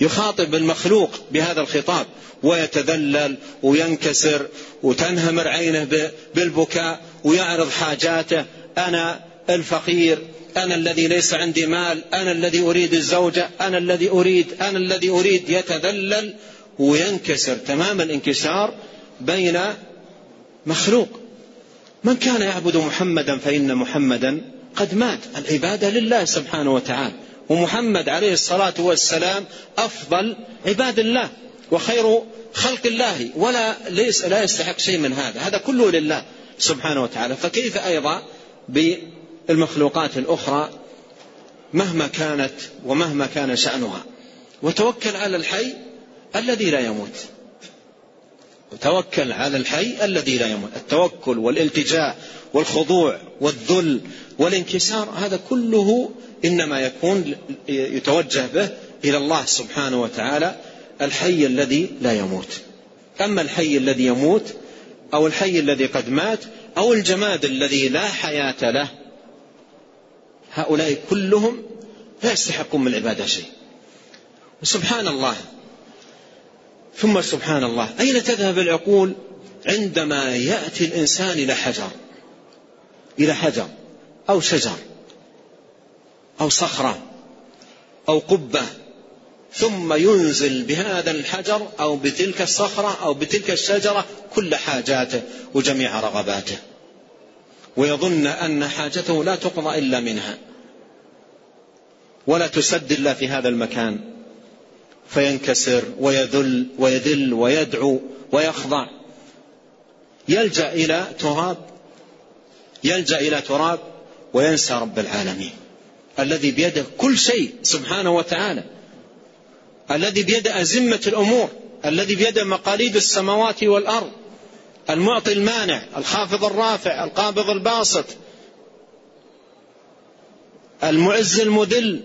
يخاطب المخلوق بهذا الخطاب. ويتذلل وينكسر وتنهمر عينه بالبكاء ويعرض حاجاته. أنا الفقير أنا الذي ليس عندي مال أنا الذي أريد الزوجة أنا الذي أريد أنا الذي أريد. يتذلل وينكسر تمام الانكسار بين مخلوق. من كان يعبد محمدا فإن محمدا قد مات. العبادة لله سبحانه وتعالى. ومحمد عليه الصلاة والسلام أفضل عباد الله وخير خلق الله. ولا ليس لا يستحق شيء من هذا. هذا كله لله سبحانه وتعالى. فكيف أيضا المخلوقات الأخرى مهما كانت ومهما كان شأنها؟ وتوكل على الحي الذي لا يموت. توكل على الحي الذي لا يموت. التوكل والالتجاء والخضوع والذل والانكسار هذا كله إنما يكون يتوجه به إلى الله سبحانه وتعالى الحي الذي لا يموت. أما الحي الذي يموت أو الحي الذي قد مات أو الجماد الذي لا حياة له هؤلاء كلهم لا يستحقون من العبادة شيء. سبحان الله. ثم سبحان الله. أين تذهب العقول؟ عندما يأتي الإنسان إلى حجر. إلى حجر. أو شجر. أو صخرة. أو قبة. ثم ينزل بهذا الحجر أو بتلك الصخرة أو بتلك الشجرة كل حاجاته وجميع رغباته. ويظن أن حاجته لا تقضى إلا منها. ولا تسد إلا في هذا المكان. فينكسر ويذل ويذل ويدعو ويخضع. يلجأ إلى تراب يلجأ إلى تراب وينسى رب العالمين. الذي بيده كل شيء سبحانه وتعالى. الذي بيده أزمة الأمور الذي بيده مقاليد السماوات والأرض. المعطي المانع الخافض الرافع القابض الباسط. المعز المذل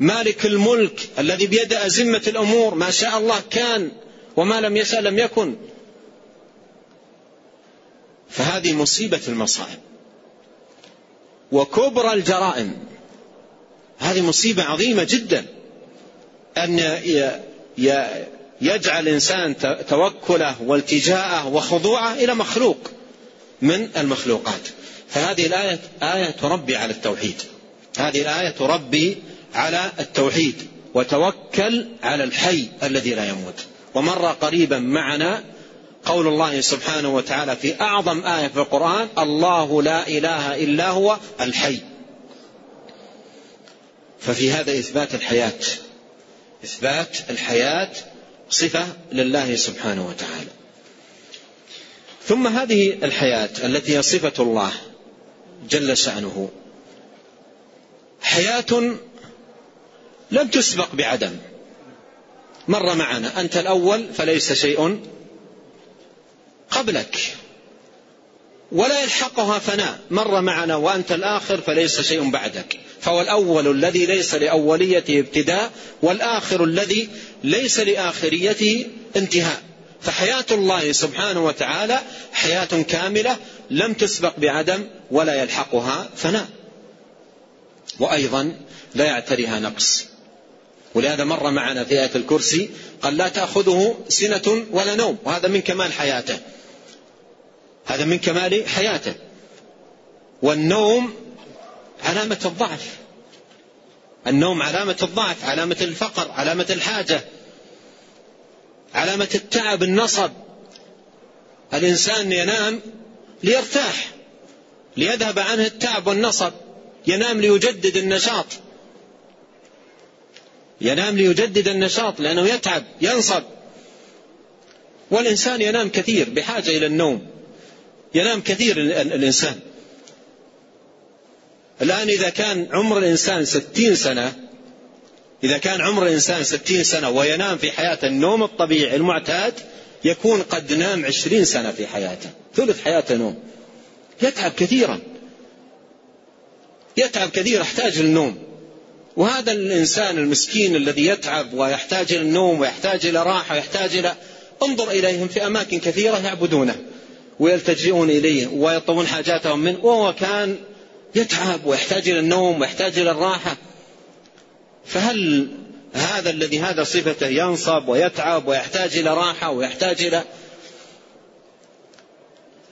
مالك الملك الذي بيده أزمة الأمور ما شاء الله كان وما لم يشاء لم يكن. فهذه مصيبة المصائب وكبرى الجرائم. هذه مصيبة عظيمة جدا أن يجعل الإنسان توكله والتجاءه وخضوعه إلى مخلوق من المخلوقات. فهذه الآية آية تربي على التوحيد. هذه الآية تربي على التوحيد وتوكل على الحي الذي لا يموت. ومر قريبا معنا قول الله سبحانه وتعالى في أعظم آية في القرآن الله لا إله إلا هو الحي. ففي هذا إثبات الحياة إثبات الحياة صفة لله سبحانه وتعالى. ثم هذه الحياة التي هي صفة الله جل شأنه. حياة لم تسبق بعدم. مر معنا أنت الأول فليس شيء قبلك. ولا يلحقها فناء. مر معنا وأنت الآخر فليس شيء بعدك. فهو الأول الذي ليس لأوليته ابتداء والآخر الذي ليس لآخريته انتهاء. فحياة الله سبحانه وتعالى حياة كاملة لم تسبق بعدم ولا يلحقها فناء. وأيضا لا يعتريها نقص. ولهذا مر معنا في آية الكرسي قال لا تأخذه سنة ولا نوم وهذا من كمال حياته. هذا من كمال حياته. والنوم علامة الضعف. النوم علامة الضعف علامة الفقر علامة الحاجة علامة التعب النصب. الإنسان ينام ليرتاح ليذهب عنه التعب والنصب ينام ليجدد النشاط. ينام ليجدد النشاط لأنه يتعب ينصب. والإنسان ينام كثير بحاجة إلى النوم. ينام كثير الإنسان. الآن إذا كان عمر الإنسان ستين سنة إذا كان عمر الإنسان ستين سنة وينام في حياة النوم الطبيعي المعتاد يكون قد نام عشرين سنة في حياته ثلث حياته نوم. يتعب كثيرا. يتعب كثيرا يحتاج للنوم. وهذا الإنسان المسكين الذي يتعب ويحتاج إلى النوم ويحتاج إلى راحة ويحتاج إلى انظر إليهم في أماكن كثيرة يعبدونه ويلتجئون إليه ويطلبون حاجاتهم منه وهو كان يتعب ويحتاج إلى النوم ويحتاج إلى الراحة. فهل هذا الذي هذا صفته ينصب ويتعب ويحتاج إلى راحة ويحتاج إلى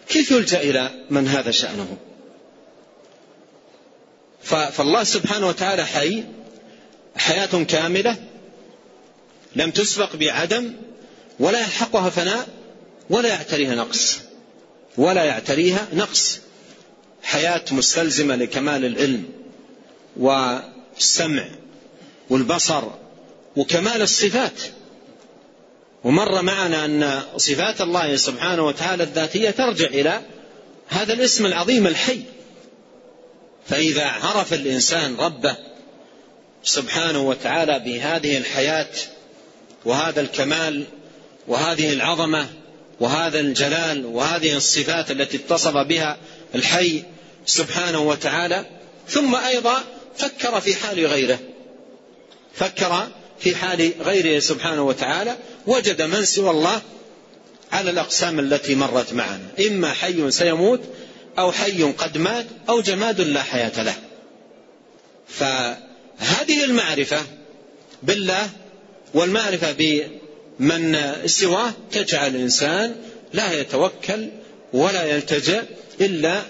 كيف يلجأ إلى من هذا شأنه؟ فالله سبحانه وتعالى حي حياة كاملة لم تسبق بعدم ولا يلحقها فناء ولا يعتريها نقص. ولا يعتريها نقص. حياة مستلزمة لكمال العلم والسمع والبصر وكمال الصفات. ومر معنا أن صفات الله سبحانه وتعالى الذاتية ترجع إلى هذا الاسم العظيم الحي. فإذا عرف الإنسان ربه سبحانه وتعالى بهذه الحياة وهذا الكمال وهذه العظمة وهذا الجلال وهذه الصفات التي اتصف بها الحي سبحانه وتعالى ثم أيضا فكر في حال غيره. فكر في حال غيره سبحانه وتعالى وجد من سوى الله على الأقسام التي مرت معنا. إما حي سيموت أو حي قد مات أو جماد لا حياة له. فهذه المعرفة بالله والمعرفة بمن سواه تجعل الإنسان لا يتوكل ولا يلتجأ إلا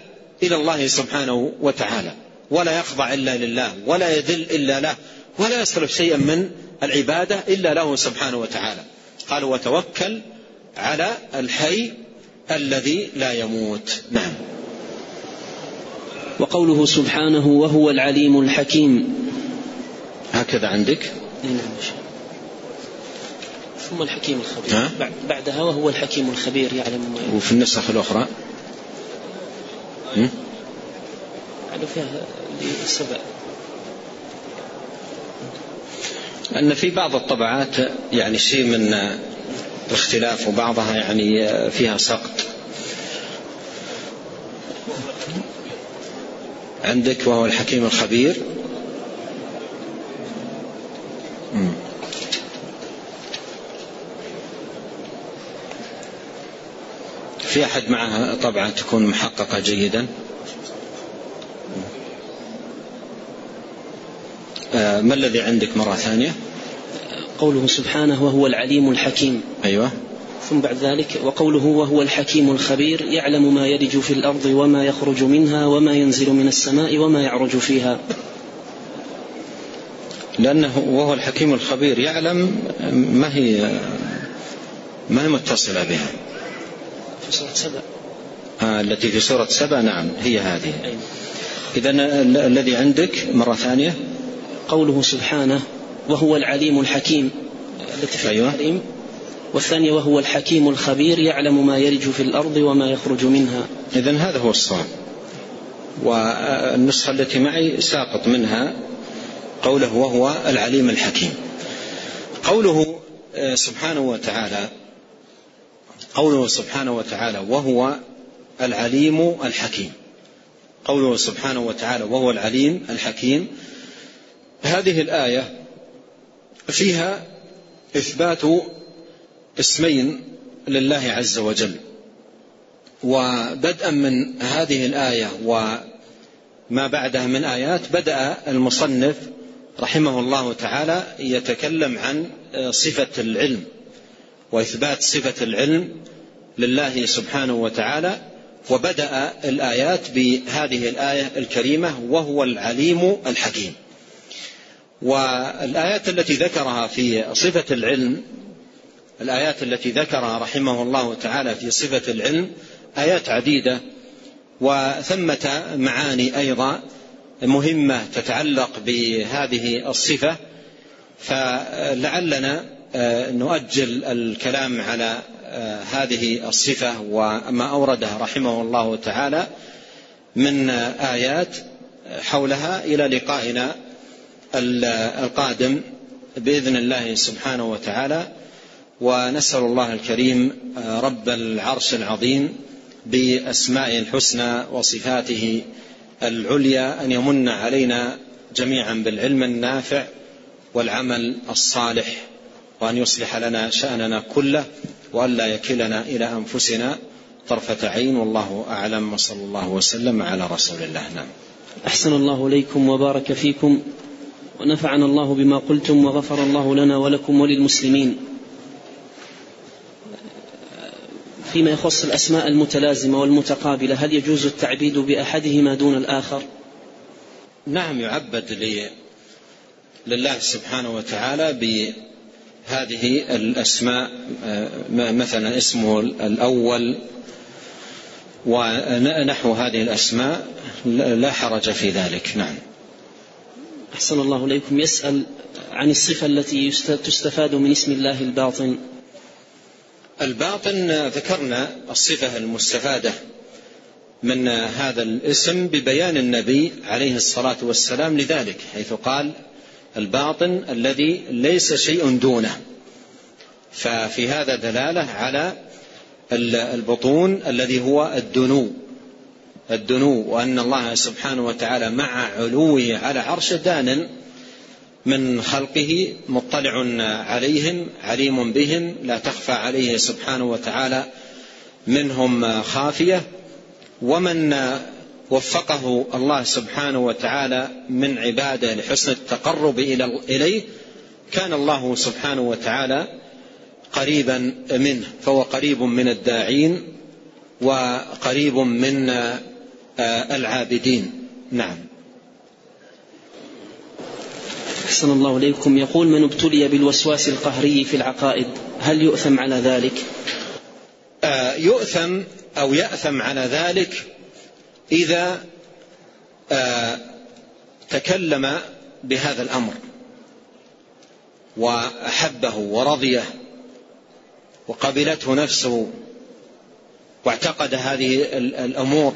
إلى الله سبحانه وتعالى ولا يخضع إلا لله ولا يذل إلا له ولا يصرف شيئا من العبادة إلا له سبحانه وتعالى. قال وتوكل على الحي الذي لا يموت. نعم. وقوله سبحانه وهو العليم الحكيم. هكذا عندك؟ نعم ثم الحكيم الخبير. ها؟ بعدها وهو الحكيم الخبير يعلم ما وفي النسخ الأخرى؟ فيها لسبع أن في بعض الطبعات يعني شيء من الاختلاف وبعضها يعني فيها سقط. عندك وهو الحكيم الخبير. في أحد معها طبعا تكون محققة جيدا. آه، ما الذي عندك مرة ثانية؟ قوله سبحانه وهو العليم الحكيم. أيوة. ثم بعد ذلك وقوله وهو الحكيم الخبير يعلم ما يلج في الأرض وما يخرج منها وما ينزل من السماء وما يعرج فيها. لأنه وهو الحكيم الخبير يعلم ما هي ما هي متصلة بها. في سورة سبع آه التي في سورة سبع نعم هي هذه. أيوة. إذا الذي عندك مرة ثانية. قوله سبحانه وهو العليم الحكيم التي في أيوة. الحليم والثانية وهو الحكيم الخبير يعلم ما يلج في الأرض وما يخرج منها. إذا هذا هو الصواب. والنسخة التي معي ساقط منها قوله وهو العليم الحكيم. قوله آه، سبحانه وتعالى قوله سبحانه وتعالى وهو العليم الحكيم. قوله سبحانه وتعالى وهو العليم الحكيم. هذه الآية فيها إثبات اسمين لله عز وجل. وبدءا من هذه الآية وما بعدها من آيات بدأ المصنف رحمه الله تعالى يتكلم عن صفة العلم وإثبات صفة العلم لله سبحانه وتعالى. وبدأ الآيات بهذه الآية الكريمة وهو العليم الحكيم. والآيات التي ذكرها في صفة العلم الآيات التي ذكرها رحمه الله تعالى في صفة العلم آيات عديدة وثمة معاني أيضا مهمة تتعلق بهذه الصفة فلعلنا آه، نؤجل الكلام على آه، هذه الصفة وما أورده رحمه الله تعالى من آيات حولها إلى لقائنا القادم بإذن الله سبحانه وتعالى. ونسأل الله الكريم آه، رب العرش العظيم بأسمائه الحسنى وصفاته العليا أن يمن علينا جميعا بالعلم النافع والعمل الصالح وأن يصلح لنا شأننا كله وأن لا يكلنا إلى أنفسنا طرفة عين والله أعلم وصلى الله وسلم على رسول الله. نعم. أحسن الله إليكم وبارك فيكم ونفعنا الله بما قلتم وغفر الله لنا ولكم وللمسلمين. فيما يخص الأسماء المتلازمة والمتقابلة هل يجوز التعبيد بأحدهما دون الآخر؟ نعم يعبد لله سبحانه وتعالى بهذه الأسماء مثلا اسمه الأول ونحو هذه الأسماء لا حرج في ذلك. نعم. أحسن الله إليكم. يسأل عن الصفة التي تستفاد من اسم الله الباطن. الباطن ذكرنا الصفة المستفادة من هذا الاسم ببيان النبي عليه الصلاة والسلام لذلك حيث قال الباطن الذي ليس شيء دونه. ففي هذا دلالة على البطون الذي هو الدنو. الدنو وأن الله سبحانه وتعالى مع علوه على عرش دان من خلقه مطلع عليهم عليم بهم لا تخفى عليه سبحانه وتعالى منهم خافية. ومن وفقه الله سبحانه وتعالى من عباده لحسن التقرب إليه كان الله سبحانه وتعالى قريبا منه فهو قريب من الداعين وقريب من العابدين. نعم. أحسن الله إليكم. يقول من ابتلي بالوسواس القهري في العقائد هل يؤثم على ذلك؟ آه يؤثم أو يأثم على ذلك إذا آه تكلم بهذا الأمر وأحبه ورضيه وقبلته نفسه واعتقد هذه الأمور.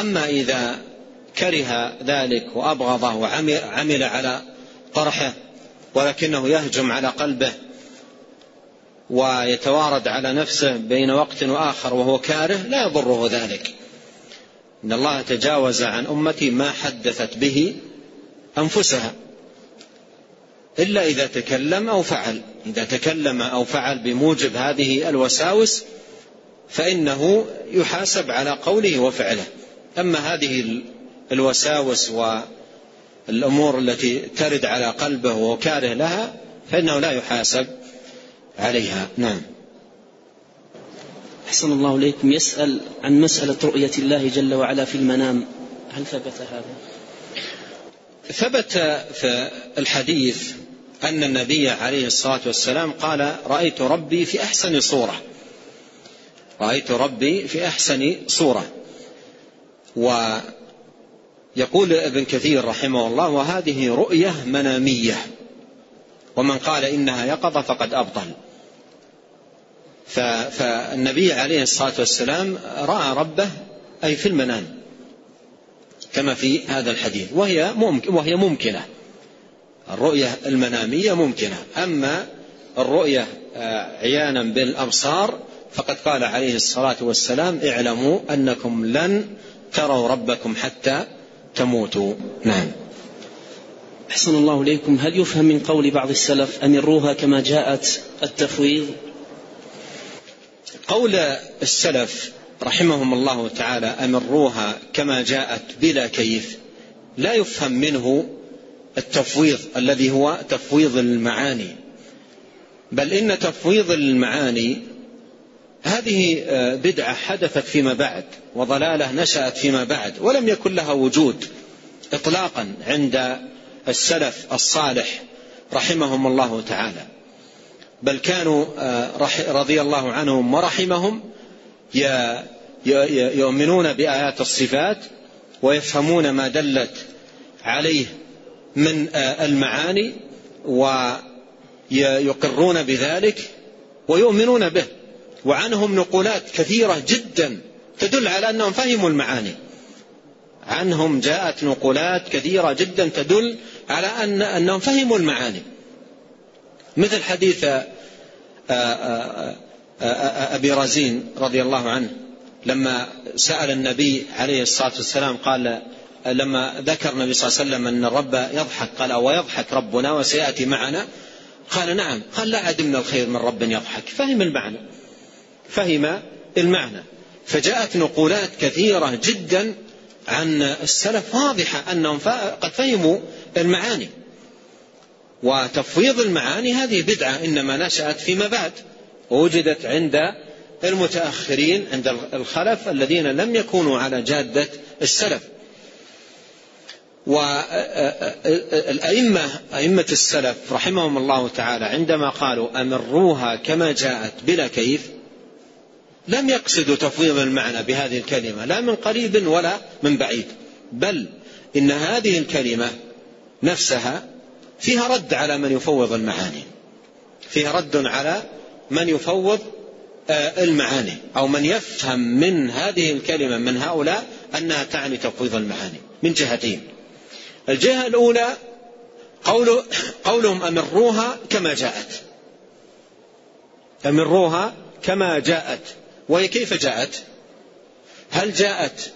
أما إذا كره ذلك وأبغضه وعمل على طرحه ولكنه يهجم على قلبه ويتوارد على نفسه بين وقت وآخر وهو كاره لا يضره ذلك. إن الله تجاوز عن أمتي ما حدثت به أنفسها إلا إذا تكلم أو فعل. إذا تكلم أو فعل بموجب هذه الوساوس فإنه يحاسب على قوله وفعله. أما هذه الوساوس والامور التي ترد على قلبه وهو كاره لها فإنه لا يحاسب عليها. نعم. أحسن الله إليكم. يسأل عن مسألة رؤية الله جل وعلا في المنام. هل ثبت هذا؟ ثبت في الحديث أن النبي عليه الصلاة والسلام قال رأيت ربي في أحسن صورة. رأيت ربي في أحسن صورة. ويقول ابن كثير رحمه الله وهذه رؤية منامية. ومن قال إنها يقظة فقد أبطل. فالنبي عليه الصلاة والسلام رأى ربه أي في المنام كما في هذا الحديث. وهي ممكن وهي ممكنة. الرؤية المنامية ممكنة. أما الرؤية آه، عيانا بالأبصار فقد قال عليه الصلاة والسلام اعلموا أنكم لن تروا ربكم حتى تموتوا نعم. أحسن الله إليكم. هل يفهم من قول بعض السلف أمروها كما جاءت التفويض؟ قول السلف رحمهم الله تعالى أمروها كما جاءت بلا كيف لا يفهم منه التفويض الذي هو تفويض المعاني. بل إن تفويض المعاني هذه آه، بدعة حدثت فيما بعد وضلالة نشأت فيما بعد ولم يكن لها وجود إطلاقا عند السلف الصالح رحمهم الله تعالى. بل كانوا آه، رضي الله عنهم ورحمهم يؤمنون بآيات الصفات ويفهمون ما دلت عليه من آه، المعاني ويقرون بذلك ويؤمنون به. وعنهم نقولات كثيرة جدا تدل على أنهم فهموا المعاني. عنهم جاءت نقولات كثيرة جدا تدل على أن أنهم فهموا المعاني. مثل حديث آه، آه، آه، أبي رزين رضي الله عنه لما سأل النبي عليه الصلاة والسلام قال لما ذكر النبي صلى الله عليه وسلم أن الرب يضحك قال ويضحك ربنا وسيأتي معنا؟ قال نعم قال لا عدمنا الخير من رب يضحك. فهم المعنى. فهم المعنى. فجاءت نقولات كثيرة جدا عن السلف واضحة أنهم قد فهموا المعاني. وتفويض المعاني هذه بدعة إنما نشأت فيما بعد. ووجدت عند المتأخرين عند الخلف الذين لم يكونوا على جادة السلف. والأئمة أئمة السلف رحمهم الله تعالى عندما قالوا أمروها كما جاءت بلا كيف لم يقصدوا تفويض المعنى بهذه الكلمة لا من قريب ولا من بعيد بل إن هذه الكلمة نفسها فيها رد على من يفوض المعاني فيها رد على من يفوض آه، المعاني أو من يفهم من هذه الكلمة من هؤلاء أنها تعني تفويض المعاني من جهتين. الجهة الأولى قول قولهم أمروها كما جاءت. أمروها كما جاءت. وهي كيف جاءت؟ هل جاءت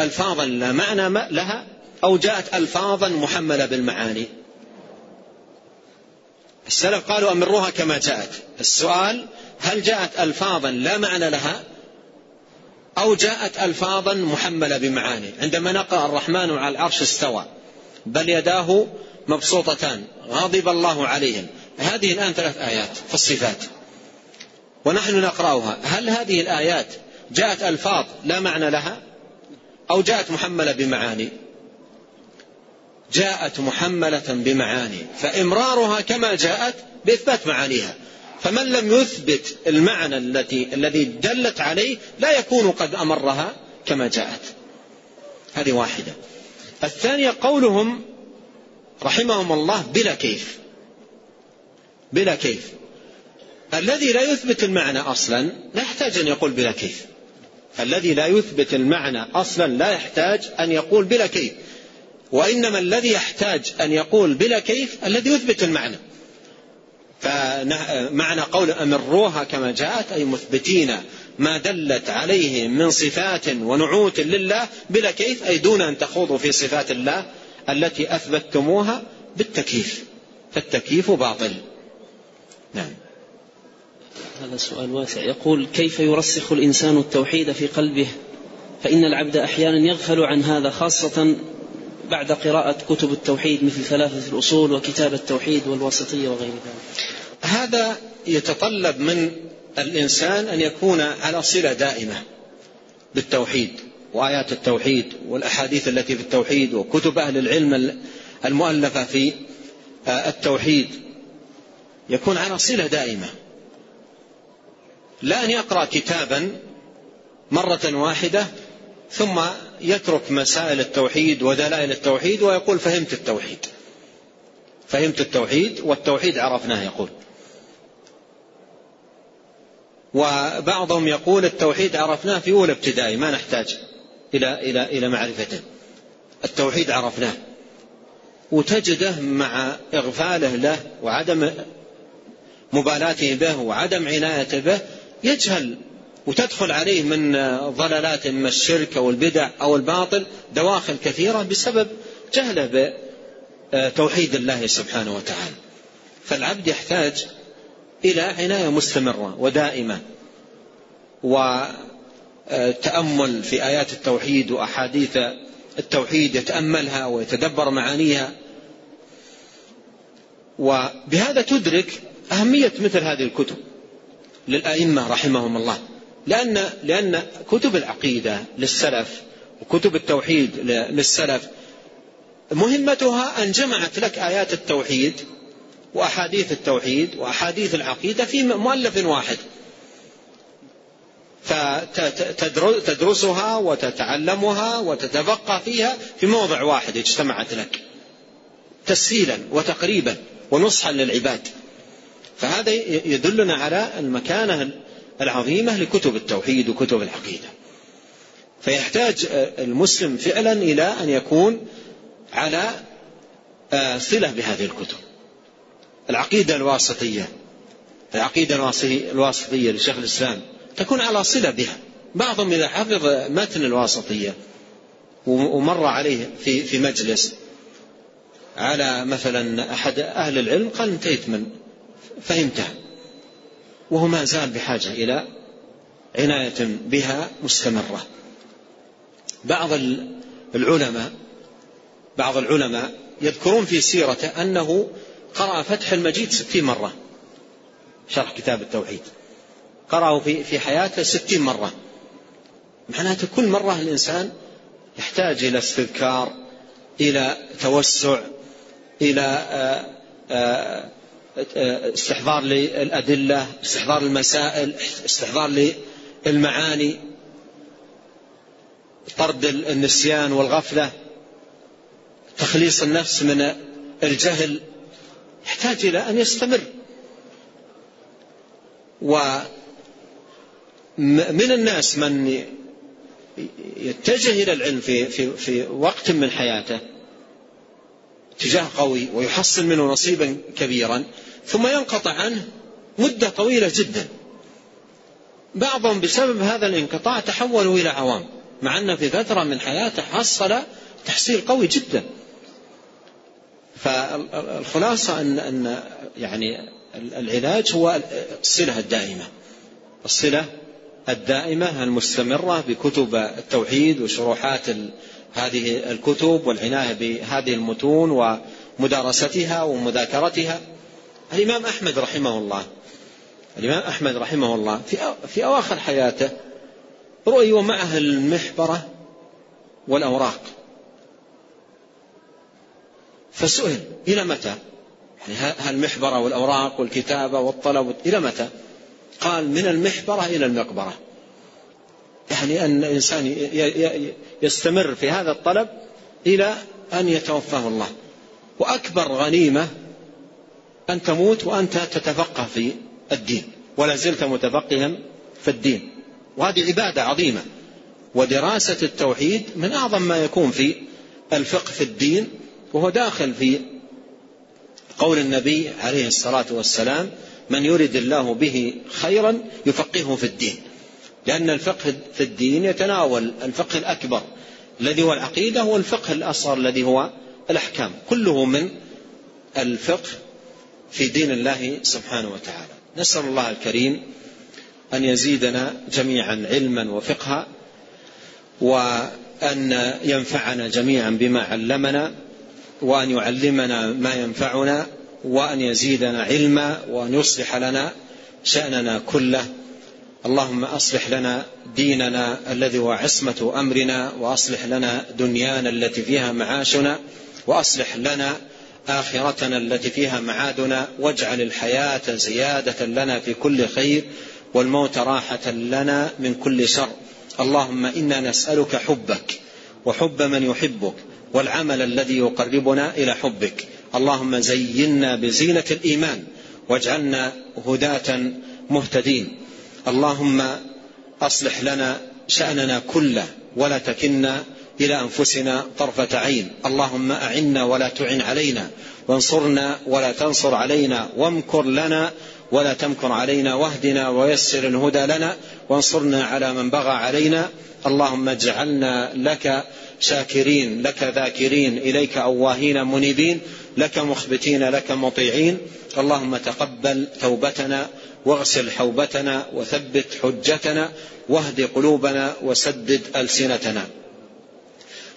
ألفاظا لا معنى لها أو جاءت ألفاظا محملة بالمعاني؟ السلف قالوا أمروها كما جاءت. السؤال هل جاءت ألفاظا لا معنى لها أو جاءت ألفاظا محملة بمعاني؟ عندما نقرأ الرحمن على العرش استوى. بل يداه مبسوطتان. غضب الله عليهم. هذه الآن ثلاث آيات في الصفات. ونحن نقرأها. هل هذه الآيات جاءت ألفاظ لا معنى لها؟ أو جاءت محملة بمعاني؟ جاءت محملة بمعاني. فإمرارها كما جاءت بإثبات معانيها. فمن لم يثبت المعنى التي الذي دلت عليه لا يكون قد أمرها كما جاءت. هذه واحدة. الثانية قولهم رحمهم الله بلا كيف. بلا كيف. الذي لا يثبت المعنى أصلا لا يحتاج أن يقول بلا كيف. الذي لا يثبت المعنى أصلا لا يحتاج أن يقول بلا كيف. وإنما الذي يحتاج أن يقول بلا كيف الذي يثبت المعنى. فمعنى قول أمروها كما جاءت أي مثبتين ما دلت عليه من صفات ونعوت لله بلا كيف أي دون أن تخوضوا في صفات الله التي أثبتتموها بالتكييف. فالتكييف باطل. نعم. هذا سؤال واسع. يقول كيف يرسخ الإنسان التوحيد في قلبه؟ فإن العبد أحيانا يغفل عن هذا خاصة بعد قراءة كتب التوحيد مثل ثلاثة الأصول وكتاب التوحيد والواسطية وغير ذلك. هذا يتطلب من الإنسان أن يكون على صلة دائمة بالتوحيد وآيات التوحيد والأحاديث التي في التوحيد وكتب أهل العلم المؤلفة في التوحيد. يكون على صلة دائمة. لا أن يقرأ كتابا مرة واحدة ثم يترك مسائل التوحيد ودلائل التوحيد ويقول فهمت التوحيد. فهمت التوحيد والتوحيد عرفناه يقول. وبعضهم يقول التوحيد عرفناه في أولى ابتدائي ما نحتاج إلى إلى إلى معرفته التوحيد عرفناه. وتجده مع إغفاله له وعدم مبالاته به وعدم عنايته به يجهل وتدخل عليه من ضلالات اما الشرك أو البدع أو الباطل دواخل كثيرة بسبب جهله بتوحيد الله سبحانه وتعالى. فالعبد يحتاج إلى عناية مستمرة ودائمة وتأمل في آيات التوحيد وأحاديث التوحيد يتأملها ويتدبر معانيها وبهذا تدرك أهمية مثل هذه الكتب للأئمة رحمهم الله. لأن لأن كتب العقيدة للسلف وكتب التوحيد للسلف مهمتها أن جمعت لك آيات التوحيد وأحاديث التوحيد وأحاديث العقيدة في مؤلف واحد. فتدرسها وتتعلمها وتتفقه فيها في موضع واحد اجتمعت لك تسهيلا وتقريبا ونصحا للعباد. فهذا يدلنا على المكانة العظيمة لكتب التوحيد وكتب العقيدة. فيحتاج المسلم فعلا إلى أن يكون على آه، صلة بهذه الكتب. العقيدة الواسطية العقيدة الواسطية لشيخ الإسلام تكون على صلة بها. بعضهم إذا حفظ متن الواسطية ومر عليه في في مجلس على مثلا أحد أهل العلم قال انتهيت من فهمتها وهو ما زال بحاجة إلى عناية بها مستمرة. بعض العلماء بعض العلماء يذكرون في سيرته أنه قرأ فتح المجيد ستين مرة. شرح كتاب التوحيد. قرأه في في حياته ستين مرة. معناته كل مرة الإنسان يحتاج إلى استذكار إلى توسع إلى آآ آه، آآ آه، استحضار للأدلة استحضار المسائل استحضار للمعاني طرد النسيان والغفلة تخليص النفس من الجهل يحتاج إلى أن يستمر. ومن الناس من يتجه إلى العلم في, في, في وقت من حياته اتجاه قوي ويحصل منه نصيبا كبيرا ثم ينقطع عنه مدة طويلة جدا. بعضهم بسبب هذا الانقطاع تحولوا إلى عوام مع أن في فترة من حياته حصل تحصيل قوي جدا. فالخلاصة أن أن يعني العلاج هو الصلة الدائمة. الصلة الدائمة المستمرة بكتب التوحيد وشروحات هذه الكتب والعناية بهذه المتون ومدارستها ومذاكرتها. الإمام أحمد رحمه الله الإمام أحمد رحمه الله في في أواخر حياته رؤي ومعه المحبرة والأوراق فسئل إلى متى؟ يعني المحبرة والأوراق والكتابة والطلب إلى متى؟ قال من المحبرة إلى المقبرة يعني أن الإنسان يستمر في هذا الطلب إلى أن يتوفاه الله وأكبر غنيمة أن تموت وأنت تتفقه في الدين ولا زلت متفقها في الدين. وهذه عبادة عظيمة. ودراسة التوحيد من أعظم ما يكون في الفقه في الدين وهو داخل في قول النبي عليه الصلاة والسلام من يرد الله به خيرا يفقهه في الدين. لأن الفقه في الدين يتناول الفقه الأكبر الذي هو العقيدة والفقه الأصغر الذي هو الأحكام. كله من الفقه في دين الله سبحانه وتعالى. نسأل الله الكريم أن يزيدنا جميعا علما وفقها وأن ينفعنا جميعا بما علمنا وأن يعلمنا ما ينفعنا وأن يزيدنا علما وأن يصلح لنا شأننا كله. اللهم أصلح لنا ديننا الذي هو عصمة أمرنا وأصلح لنا دنيانا التي فيها معاشنا وأصلح لنا آخرتنا التي فيها معادنا واجعل الحياة زيادة لنا في كل خير والموت راحة لنا من كل شر. اللهم إنا نسألك حبك وحب من يحبك والعمل الذي يقربنا إلى حبك. اللهم زينا بزينة الإيمان واجعلنا هداة مهتدين. اللهم أصلح لنا شأننا كله ولا تكلنا إلى أنفسنا طرفة عين. اللهم أعنا ولا تعن علينا وانصرنا ولا تنصر علينا وامكر لنا ولا تمكر علينا واهدنا ويسر الهدى لنا وانصرنا على من بغى علينا. اللهم اجعلنا لك شاكرين لك ذاكرين إليك أواهين منيبين لك مخبتين لك مطيعين. اللهم تقبل توبتنا واغسل حوبتنا وثبت حجتنا واهد قلوبنا وسدد ألسنتنا.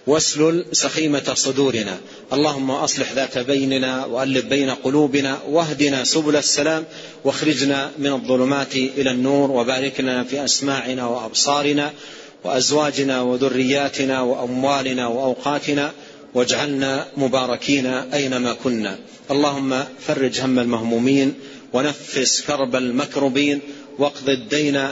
واسلل سخيمة صدورنا. اللهم أصلح ذات بيننا وألف بين قلوبنا واهدنا سبل السلام واخرجنا من الظلمات إلى النور وبارك لنا في أسماعنا وأبصارنا وأزواجنا وذرياتنا وأموالنا وأوقاتنا واجعلنا مباركين أينما كنا. اللهم فرج هم المهمومين ونفس كرب المكروبين واقض الدين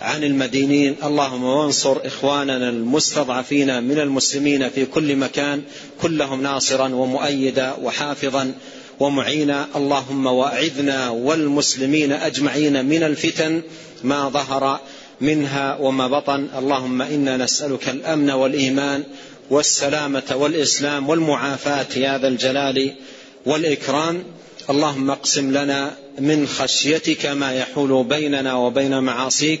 عن المدينين. اللهم وانصر إخواننا المستضعفين من المسلمين في كل مكان كلهم ناصرا ومؤيدا وحافظا ومعينا. اللهم وأعذنا والمسلمين أجمعين من الفتن ما ظهر منها وما بطن. اللهم إنا نسألك الأمن والإيمان والسلامة والإسلام والمعافاة يا ذا الجلال والإكرام. اللهم اقسم لنا من خشيتك ما يحول بيننا وبين معاصيك.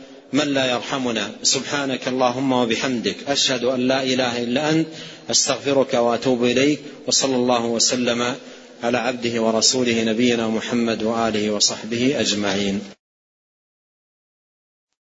من لا يرحمنا. سبحانك اللهم وبحمدك. أشهد أن لا إله إلا أنت. أستغفرك وأتوب إليك. وصلى الله وسلم على عبده ورسوله نبينا محمد وآله وصحبه أجمعين.